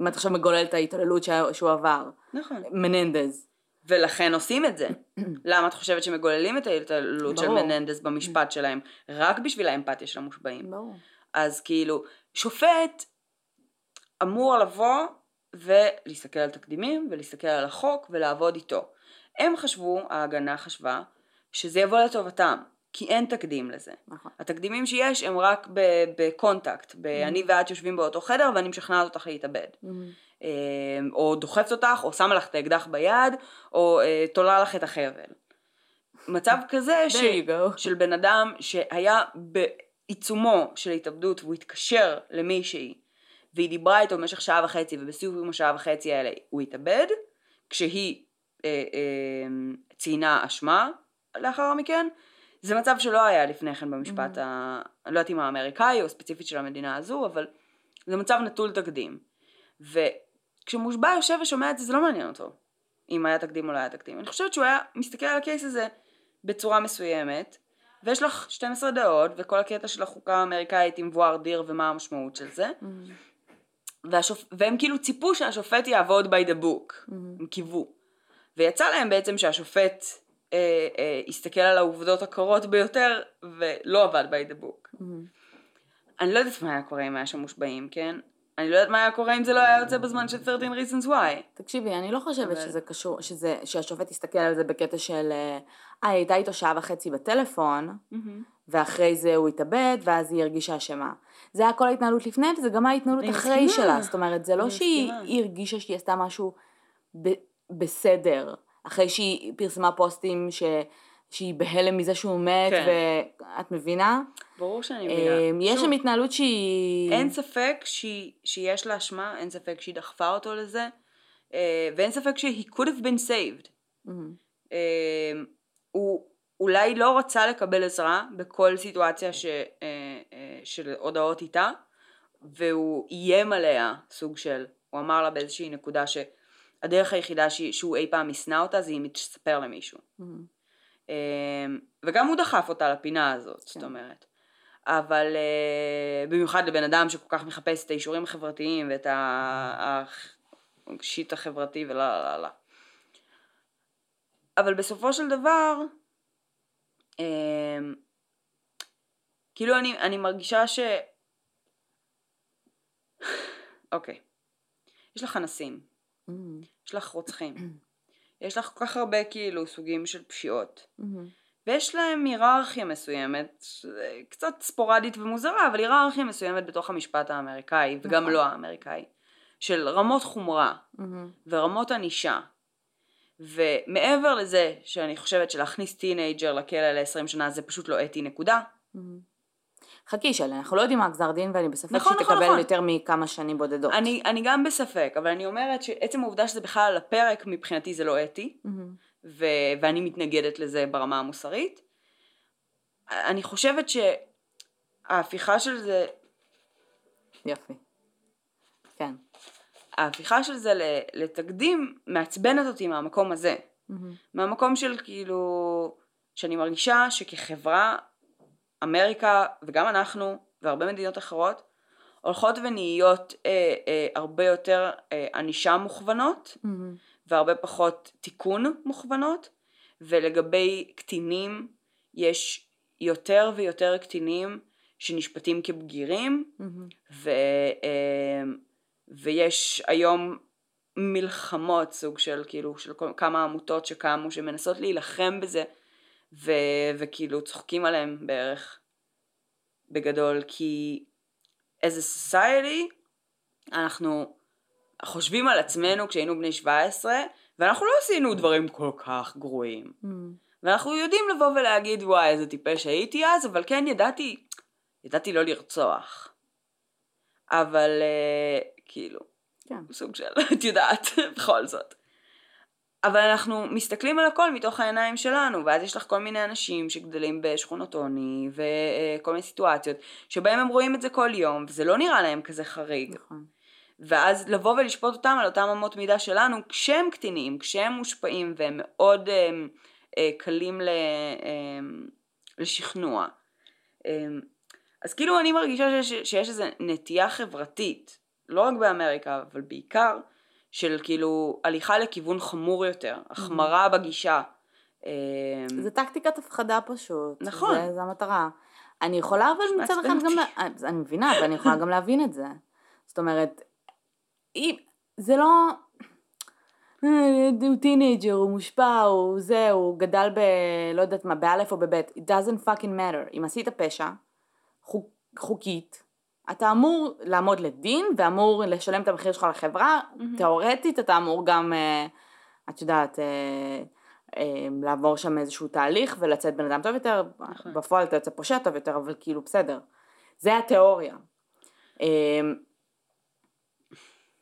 אם את עכשיו מגולל את ההתעללות שה- שהוא עבר. נכון. מננדז. ולכן עושים את זה. (clears throat) למה את חושבת שמגוללים את ההתעללות של. מננדס במשפט שלהם? רק בשביל האמפתיה של המושבעים. ברור. אז כאילו, שופט אמור לבוא ולהסתכל על תקדימים ולהסתכל על החוק ולעבוד איתו. הם חשבו, ההגנה חשבה, שזה יבוא לטובתם, כי אין תקדים לזה. נכון. התקדימים שיש הם רק בקונטקט, ב- אני ואת יושבים באותו חדר ואני משכנעת אותך להתאבד. אה, או דוחפת אותך, או שמה לך את האקדח ביד, או אה, תולה לך את החבל. מצב כזה ש... של בן אדם שהיה בעיצומו של התאבדות והוא התקשר למישהי והיא דיברה איתו במשך שעה וחצי ובסיום השעה וחצי האלה הוא התאבד כשהיא אה, אה, ציינה אשמה לאחר מכן זה מצב שלא היה לפני כן במשפט, mm-hmm. ה... אני לא יודעת אם האמריקאי או ספציפית של המדינה הזו, אבל זה מצב נטול תקדים. וכשמושבע יושב ושומע את זה, זה לא מעניין אותו אם היה תקדים או לא היה תקדים. אני חושבת שהוא היה מסתכל על הקייס הזה בצורה מסוימת, ויש לך 12 דעות, וכל הקטע של החוקה האמריקאית עם וואר דיר ומה המשמעות של זה. Mm-hmm. והשופ... והם כאילו ציפו שהשופט יעבוד by the book, mm-hmm. הם קיוו. ויצא להם בעצם שהשופט אה, אה, הסתכל על העובדות הקרות ביותר ולא עבד by the book. Mm-hmm. אני לא יודעת מה היה קורה אם היה שם מושבעים, כן? אני לא יודעת מה היה קורה אם זה לא היה יוצא בזמן של 13 reasons why. תקשיבי, אני לא חושבת. שזה קשור, שזה, שהשופט יסתכל על זה בקטע של, אה, היא הייתה איתו שעה וחצי בטלפון. ואחרי זה הוא התאבד, ואז היא הרגישה אשמה. זה היה כל ההתנהלות לפני, וזה גם ההתנהלות אחרי שלה. זאת אומרת, זה לא שהיא הרגישה שהיא עשתה משהו בסדר. אחרי שהיא פרסמה פוסטים ש... שהיא בהלם מזה שהוא מת, כן. ואת מבינה? ברור שאני מבינה. אמ, יש שם התנהלות שהיא... אין ספק שהיא, שיש לה אשמה, אין ספק שהיא דחפה אותו לזה, אה, ואין ספק שהיא could have been saved. Mm-hmm. הוא אולי לא רצה לקבל עזרה בכל סיטואציה ש, אה, של הודעות איתה, והוא איים עליה, סוג של, הוא אמר לה באיזושהי נקודה ש... הדרך היחידה. שהוא אי פעם ישנא אותה זה אם היא תספר למישהו. Mm-hmm. וגם הוא דחף אותה לפינה הזאת, כן. זאת אומרת. אבל uh, במיוחד לבן אדם שכל כך מחפש את האישורים החברתיים ואת השיט החברתי ולא לא לא. אבל בסופו של דבר, um, כאילו אני, אני מרגישה ש... אוקיי, יש לך אנסים, Mm-hmm. יש לך רוצחים. (clears throat) יש לך כל כך הרבה כאילו סוגים של פשיעות. Mm-hmm. ויש להם היררכיה מסוימת, קצת ספורדית ומוזרה, אבל היררכיה מסוימת בתוך המשפט האמריקאי, וגם נכון. לא האמריקאי, של רמות חומרה mm-hmm. ורמות ענישה. ומעבר לזה שאני חושבת שלהכניס teenager לכלא ל-20 שנה זה פשוט לא אתי נקודה, mm-hmm. חכי שלי, אנחנו לא יודעים מה גזר דין ואני בספק נכון, נכון, תקבל נכון. יותר מכמה שנים בודדות. אני, אני גם בספק, אבל אני אומרת שעצם העובדה שזה בכלל על הפרק מבחינתי זה לא אתי, mm-hmm. ו- ואני מתנגדת לזה ברמה המוסרית. אני חושבת שההפיכה של זה... יופי. כן. ההפיכה של זה לתקדים מעצבנת אותי מהמקום הזה. Mm-hmm. מהמקום של כאילו, שאני מרגישה שכחברה אמריקה וגם אנחנו והרבה מדינות אחרות הולכות ונהיות אה, אה, הרבה יותר אה, ענישה מוכוונות mm-hmm. והרבה פחות תיקון מוכוונות ולגבי קטינים יש יותר ויותר קטינים שנשפטים כבגירים mm-hmm. ו, אה, ויש היום מלחמות סוג של כאילו של כמה עמותות שקמו שמנסות להילחם בזה ו, וכאילו צוחקים עליהם בערך בגדול כי as a society אנחנו חושבים על עצמנו כשהיינו בני 17 ואנחנו לא עשינו דברים כל כך גרועים mm. ואנחנו יודעים לבוא ולהגיד וואי איזה טיפש הייתי אז אבל כן ידעתי ידעתי לא לרצוח אבל uh, כאילו כן. סוג של את יודעת (laughs) בכל זאת אבל אנחנו מסתכלים על הכל מתוך העיניים שלנו, ואז יש לך כל מיני אנשים שגדלים בשכונות עוני, וכל מיני סיטואציות, שבהם הם רואים את זה כל יום, וזה לא נראה להם כזה חריג. נכון. ואז לבוא ולשפוט אותם על אותם אמות מידה שלנו, כשהם קטינים, כשהם מושפעים, והם מאוד אה, אה, קלים ל, אה, לשכנוע. אה, אז כאילו אני מרגישה שיש, שיש איזו נטייה חברתית, לא רק באמריקה, אבל בעיקר, של כאילו הליכה לכיוון חמור יותר, החמרה בגישה. אמ, זה טקטיקת הפחדה פשוט. נכון. זה, זה המטרה. אני יכולה אבל מצד אחד גם, אני מבינה, ואני יכולה גם להבין את זה. זאת אומרת, אם, זה לא, אה, הוא teenager, הוא מושפע, הוא זה, הוא גדל ב... לא יודעת מה, באלף או בבית. It doesn't fucking matter. אם עשית פשע, חוק, חוקית, אתה אמור לעמוד לדין ואמור לשלם את המחיר שלך לחברה, mm-hmm. תאורטית אתה אמור גם, אה, את יודעת, אה, אה, לעבור שם איזשהו תהליך ולצאת בן אדם טוב יותר, נכון. בפועל אתה יוצא פושע טוב יותר, אבל כאילו בסדר. זה התיאוריה. אמ,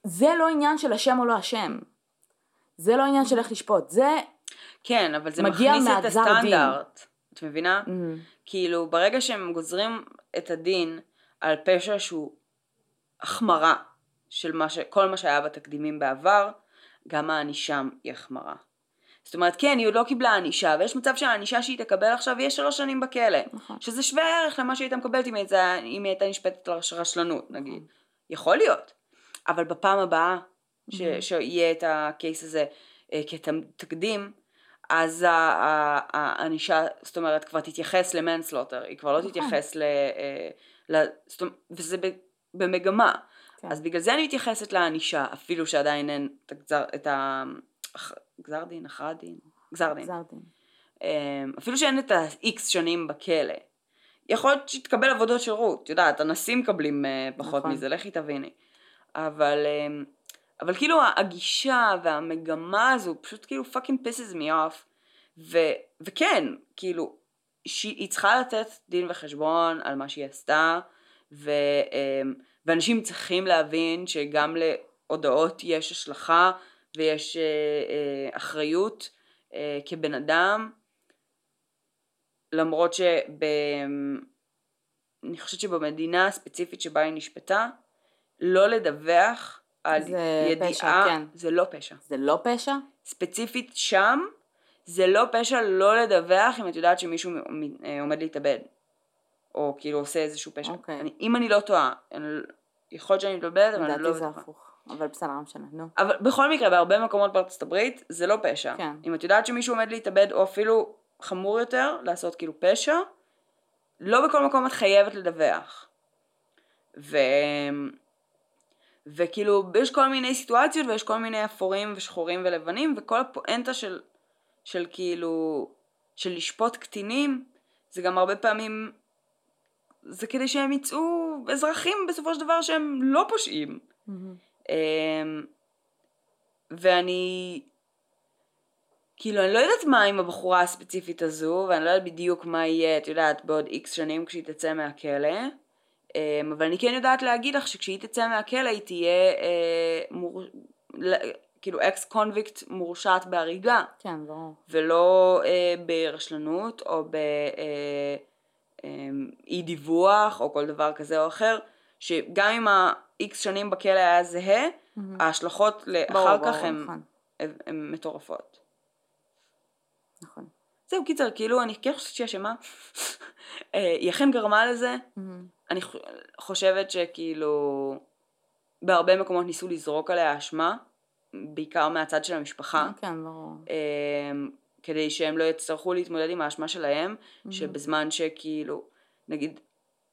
זה לא עניין של אשם או לא אשם. זה לא עניין של איך לשפוט. זה כן, אבל זה מגיע מכניס את מהגזר דין. הסטנדרט. את מבינה? Mhm. כאילו, ברגע שהם גוזרים את הדין על פשע שהוא החמרה של מה ש... כל מה שהיה בתקדימים בעבר, גם הענישה היא החמרה. זאת אומרת, כן, היא עוד לא קיבלה ענישה, ויש מצב שהענישה שהיא תקבל עכשיו יהיה שלוש שנים בכלא. נכון. שזה שווה ערך למה שהיא הייתה מקבלת אם היא הייתה, אם היא הייתה נשפטת על רשלנות, נגיד. יכול להיות. אבל בפעם הבאה ש... שיהיה את הקייס הזה אה, כתקדים, אז הענישה, זאת אומרת, כבר תתייחס למנסלוטר, היא כבר לא נכון. תתייחס ל... וזה במגמה. כן. אז בגלל זה אני מתייחסת לענישה, אפילו שעדיין אין את הגזר, את ה... הח- גזר דין, הכרעת דין, גזר דין. גזר דין. אמ, אפילו שאין את ה-X שנים בכלא. יכול להיות שתקבל עבודות שירות, את יודעת, אנסים מקבלים אה, פחות נכון. מזה, לכי תביני. אבל, אמ, אבל כאילו הגישה והמגמה הזו פשוט כאילו fucking pisses me off. ו, וכן, כאילו, שהיא צריכה לתת דין וחשבון על מה שהיא עשתה, ו, אמ, ואנשים צריכים להבין שגם להודעות יש השלכה ויש אה, אה, אחריות אה, כבן אדם, למרות שב... אני חושבת שבמדינה הספציפית שבה היא נשפטה, לא לדווח על זה ידיעה, פשע, כן. זה לא פשע. זה לא פשע? ספציפית שם, זה לא פשע לא לדווח אם את יודעת שמישהו אה, עומד להתאבד. או כאילו עושה איזשהו פשע. אוקיי. אני, אם אני לא טועה, אני, יכול להיות שאני מתבלבלת, אבל אני לא לדעתי זה. הפוך. אבל בסדר, לא משנה, נו. אבל בכל מקרה, בהרבה מקומות בארצות הברית, זה לא פשע. כן. אם את יודעת שמישהו עומד להתאבד, או אפילו חמור יותר, לעשות כאילו פשע, לא בכל מקום את חייבת לדווח. ו... וכאילו, יש כל מיני סיטואציות ויש כל מיני אפורים ושחורים ולבנים, וכל הפואנטה של, של כאילו, של לשפוט קטינים, זה גם הרבה פעמים, זה כדי שהם יצאו אזרחים בסופו של דבר שהם לא פושעים. אמ, ואני, כאילו, אני לא יודעת מה עם הבחורה הספציפית הזו, ואני לא יודעת בדיוק מה יהיה, את יודעת, בעוד איקס שנים כשהיא תצא מהכלא, אמ, אבל אני כן יודעת להגיד לך שכשהיא תצא מהכלא היא תהיה, אה, מור... כאילו, אקס קונביקט מורשעת בהריגה, כן, ברור. ולא אה, ברשלנות, או באי דיווח, או כל דבר כזה או אחר, שגם אם ה-X שנים בכלא היה זהה, ההשלכות לאחר ברור, כך ברור, הן נכון. מטורפות. נכון. זהו, קיצר, כאילו, אני כן חושבת שהיא אשמה. (laughs) אה, היא אכן גרמה לזה. אני ח- חושבת שכאילו, בהרבה מקומות ניסו לזרוק עליה אשמה, בעיקר מהצד של המשפחה. כן, ברור. אמ, כדי שהם לא יצטרכו להתמודד עם האשמה שלהם, שבזמן שכאילו, נגיד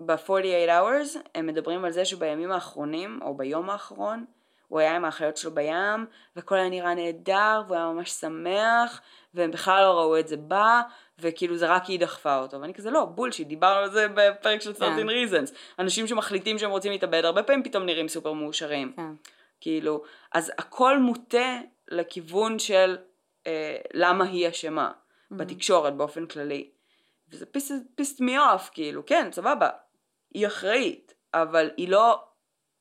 ב-48 hours הם מדברים על זה שבימים האחרונים, או ביום האחרון, הוא היה עם האחיות שלו בים, והכל היה נראה נהדר, והוא היה ממש שמח, והם בכלל לא ראו את זה בא, וכאילו זה רק היא דחפה אותו, ואני כזה לא, bullshit, דיברנו על זה בפרק של 13 reasons. אנשים שמחליטים שהם רוצים להתאבד, הרבה פעמים פתאום נראים סופר מאושרים. כן. כאילו, אז הכל מוטה לכיוון של אה, למה היא אשמה, בתקשורת באופן כללי. וזה pissed me off, כאילו, כן, סבבה, היא אחראית, אבל היא לא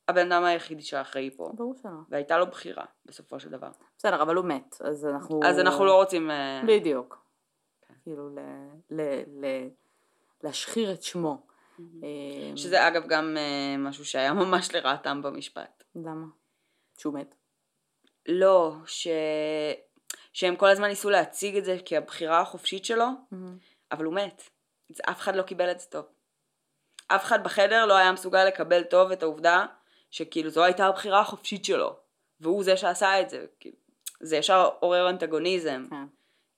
הבן אדם היחידי שאחראי פה, ברור שלא. והייתה לו בחירה, בסופו של דבר. בסדר, אבל הוא מת, אז אנחנו... אז אנחנו לא רוצים... אה, בדיוק. כאילו, ל- ל- ל- להשחיר את שמו. אה, שזה אגב גם אה, משהו שהיה ממש לרעתם במשפט. למה? שהוא מת. לא, ש... שהם כל הזמן ניסו להציג את זה כבחירה החופשית שלו, אבל הוא מת. זה, אף אחד לא קיבל את זה טוב. אף אחד בחדר לא היה מסוגל לקבל טוב את העובדה שכאילו זו הייתה הבחירה החופשית שלו, והוא זה שעשה את זה. כאילו, זה ישר עורר אנטגוניזם. כן.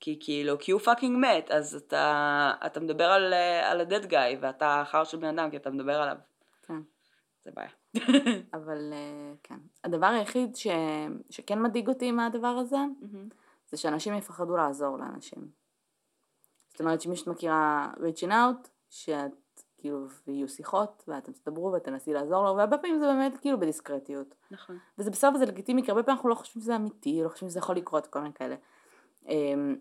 כי כאילו, כי הוא פאקינג מת, אז אתה, אתה מדבר על, אה, על ה-dead guy, ואתה חר של בן אדם, כי אתה מדבר עליו. כן. זה בעיה. (laughs) אבל אה, כן. הדבר היחיד ש... שכן מדאיג אותי מהדבר הזה, זה שאנשים יפחדו לעזור לאנשים. זאת אומרת שמי שאת מכירה reaching out, שאת כאילו, ויהיו שיחות, ואתם תדברו ותנסי לעזור לו, והרבה פעמים זה באמת כאילו בדיסקרטיות. נכון. וזה בסדר וזה לגיטימי, כי הרבה פעמים אנחנו לא חושבים שזה אמיתי, לא חושבים שזה יכול לקרות, כל מיני כאלה. אמ,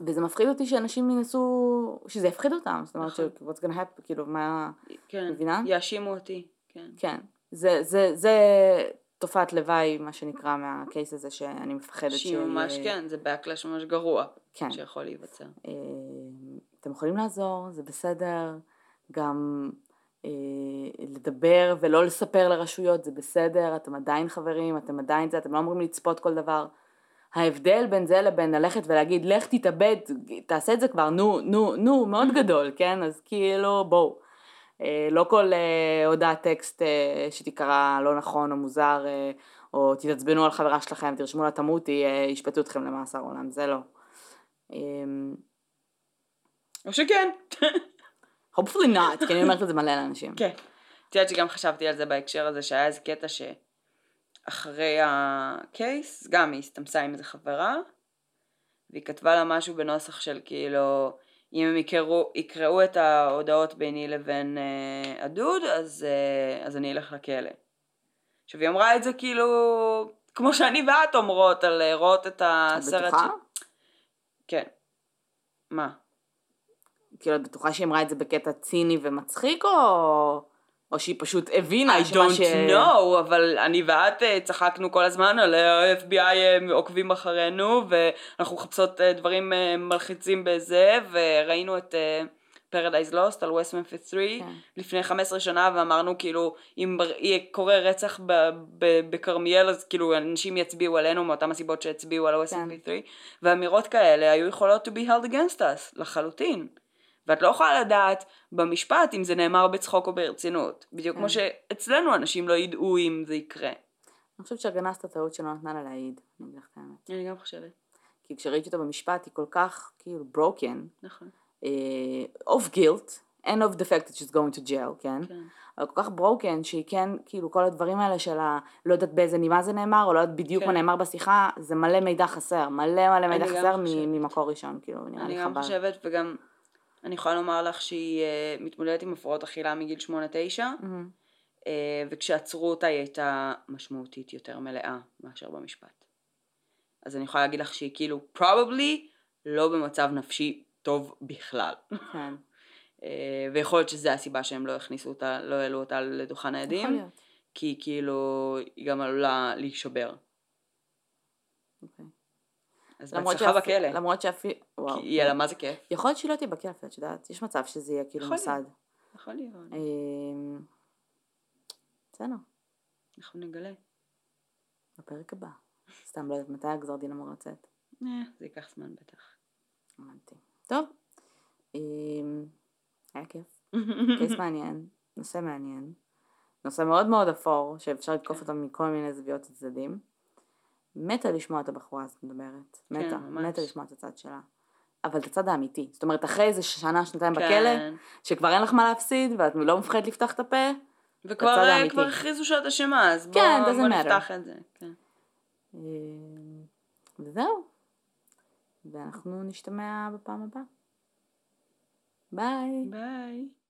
וזה מפחיד אותי שאנשים ינסו, שזה יפחיד אותם, זאת אומרת, נכון. ש- what's gonna happen, כאילו, מה, כן, מבינה? יאשימו אותי, כן. כן, זה, זה, זה תופעת לוואי, מה שנקרא, מהקייס הזה, שאני מפחדת שהיא ממש, כן, זה backlash ממש גרוע, כן. שיכול להיווצר. אה, אתם יכולים לעזור, זה בסדר, גם אה, לדבר ולא לספר לרשויות, זה בסדר, אתם עדיין חברים, אתם עדיין זה, אתם לא אמורים לצפות כל דבר. ההבדל בין זה לבין ללכת ולהגיד, לך תתאבד, תעשה את זה כבר, נו, נו, נו, מאוד גדול, כן? אז כאילו, בואו. אה, לא כל אה, הודעת טקסט אה, שתיקרא לא נכון או מוזר, או תתעצבנו על חברה שלכם, תרשמו לה תמותי, ישפטו אתכם למאסר עולם, זה לא. אה, או שכן. hopefully not, כי אני אומרת את זה מלא לאנשים. כן. את יודעת שגם חשבתי על זה בהקשר הזה, שהיה איזה קטע שאחרי הקייס, גם היא הסתמסה עם איזה חברה, והיא כתבה לה משהו בנוסח של כאילו, אם הם יקראו, יקראו את ההודעות ביני לבין אה, הדוד, אז, אה, אז אני אלך לכלא. עכשיו היא אמרה את זה כאילו, כמו שאני ואת אומרות, על לראות את את הסרט בטוחה? כן. מה? כאילו, את בטוחה שהיא אמרה את זה בקטע ציני ומצחיק, או... או שהיא פשוט הבינה I שמה don't ש... know, אבל אני ואת אה, צחקנו כל הזמן על ה-FBI אה, עוקבים אחרינו, ואנחנו מחפשות אה, דברים מלחיצים בזה, וראינו את Paradise Lost על West Memphis 3 כן. לפני 15 שנה, ואמרנו כאילו, אם קורה רצח בכרמיאל, אז כאילו אנשים יצביעו עלינו מאותן הסיבות שהצביעו על כן. Memphis 3, ואמירות כאלה היו יכולות to be held against us, לחלוטין. ואת לא יכולה לדעת במשפט אם זה נאמר בצחוק או ברצינות. בדיוק כמו כן. שאצלנו אנשים לא ידעו אם זה יקרה. אני חושבת שהגנסת הטעות שלא נתנה לה להעיד, אני אגיד לך את האמת. אני גם חושבת. כי כשראיתי אותה במשפט היא כל כך כאילו broken, נכון. of guilt, and of the fact that she's going to jail, כן? כן. אבל כל כך broken שהיא כן, כאילו כל הדברים האלה של ה... לא יודעת באיזה נימה זה נאמר, או לא יודעת בדיוק כן. מה נאמר בשיחה, זה מלא מידע חסר, מלא מלא מידע אני גם חסר ממקור ראשון, כאילו, נראה אני לי גם חבל. חושבת, וגם אני יכולה לומר לך שהיא אה, מתמודדת עם הפרעות אכילה מגיל 8-9, מהמם. אה, וכשעצרו אותה היא הייתה משמעותית יותר מלאה מאשר במשפט. אז אני יכולה להגיד לך שהיא כאילו probably לא במצב נפשי טוב בכלל. כן, אה, ויכול להיות שזה הסיבה שהם לא הכניסו אותה, לא העלו אותה לדוכן יכול העדים, להיות. כי כאילו היא גם עלולה להישבר. אוקיי. אז למרות בהצלחה שאפ- בכלא. למרות שאפילו, וואו. כי יאללה, מה זה כיף? יכול להיות שהיא לא תהיה בכלא, את יודעת, יש מצב שזה יהיה כאילו יכול מוסד. יכול להיות. אמ, בסדר, אנחנו נגלה. בפרק הבא. סתם לא יודעת מתי הגזר דין אמור לצאת. אה, זה ייקח זמן בטח. הבנתי. טוב, אמ, היה כיף. (laughs) קייס מעניין, נושא מעניין. נושא מאוד מאוד אפור, שאפשר לתקוף כן. אותו מכל מיני זוויות וצדדים. מתה לשמוע את הבחורה הזאת מדברת. מתה, כן, ממש. מתה לשמוע את הצד שלה. אבל את הצד האמיתי. זאת אומרת, אחרי איזה שנה, שנתיים בכלא, כן. שכבר אין לך מה להפסיד, ואת לא מפחדת לפתוח את הפה, וכבר בצד אה, האמיתי. כבר הכריזו שאת אשמה, אז בוא כן, בוא. נפתח את זה. כן. אמ, וזהו. ואנחנו נשתמע בפעם הבאה. ביי. ביי.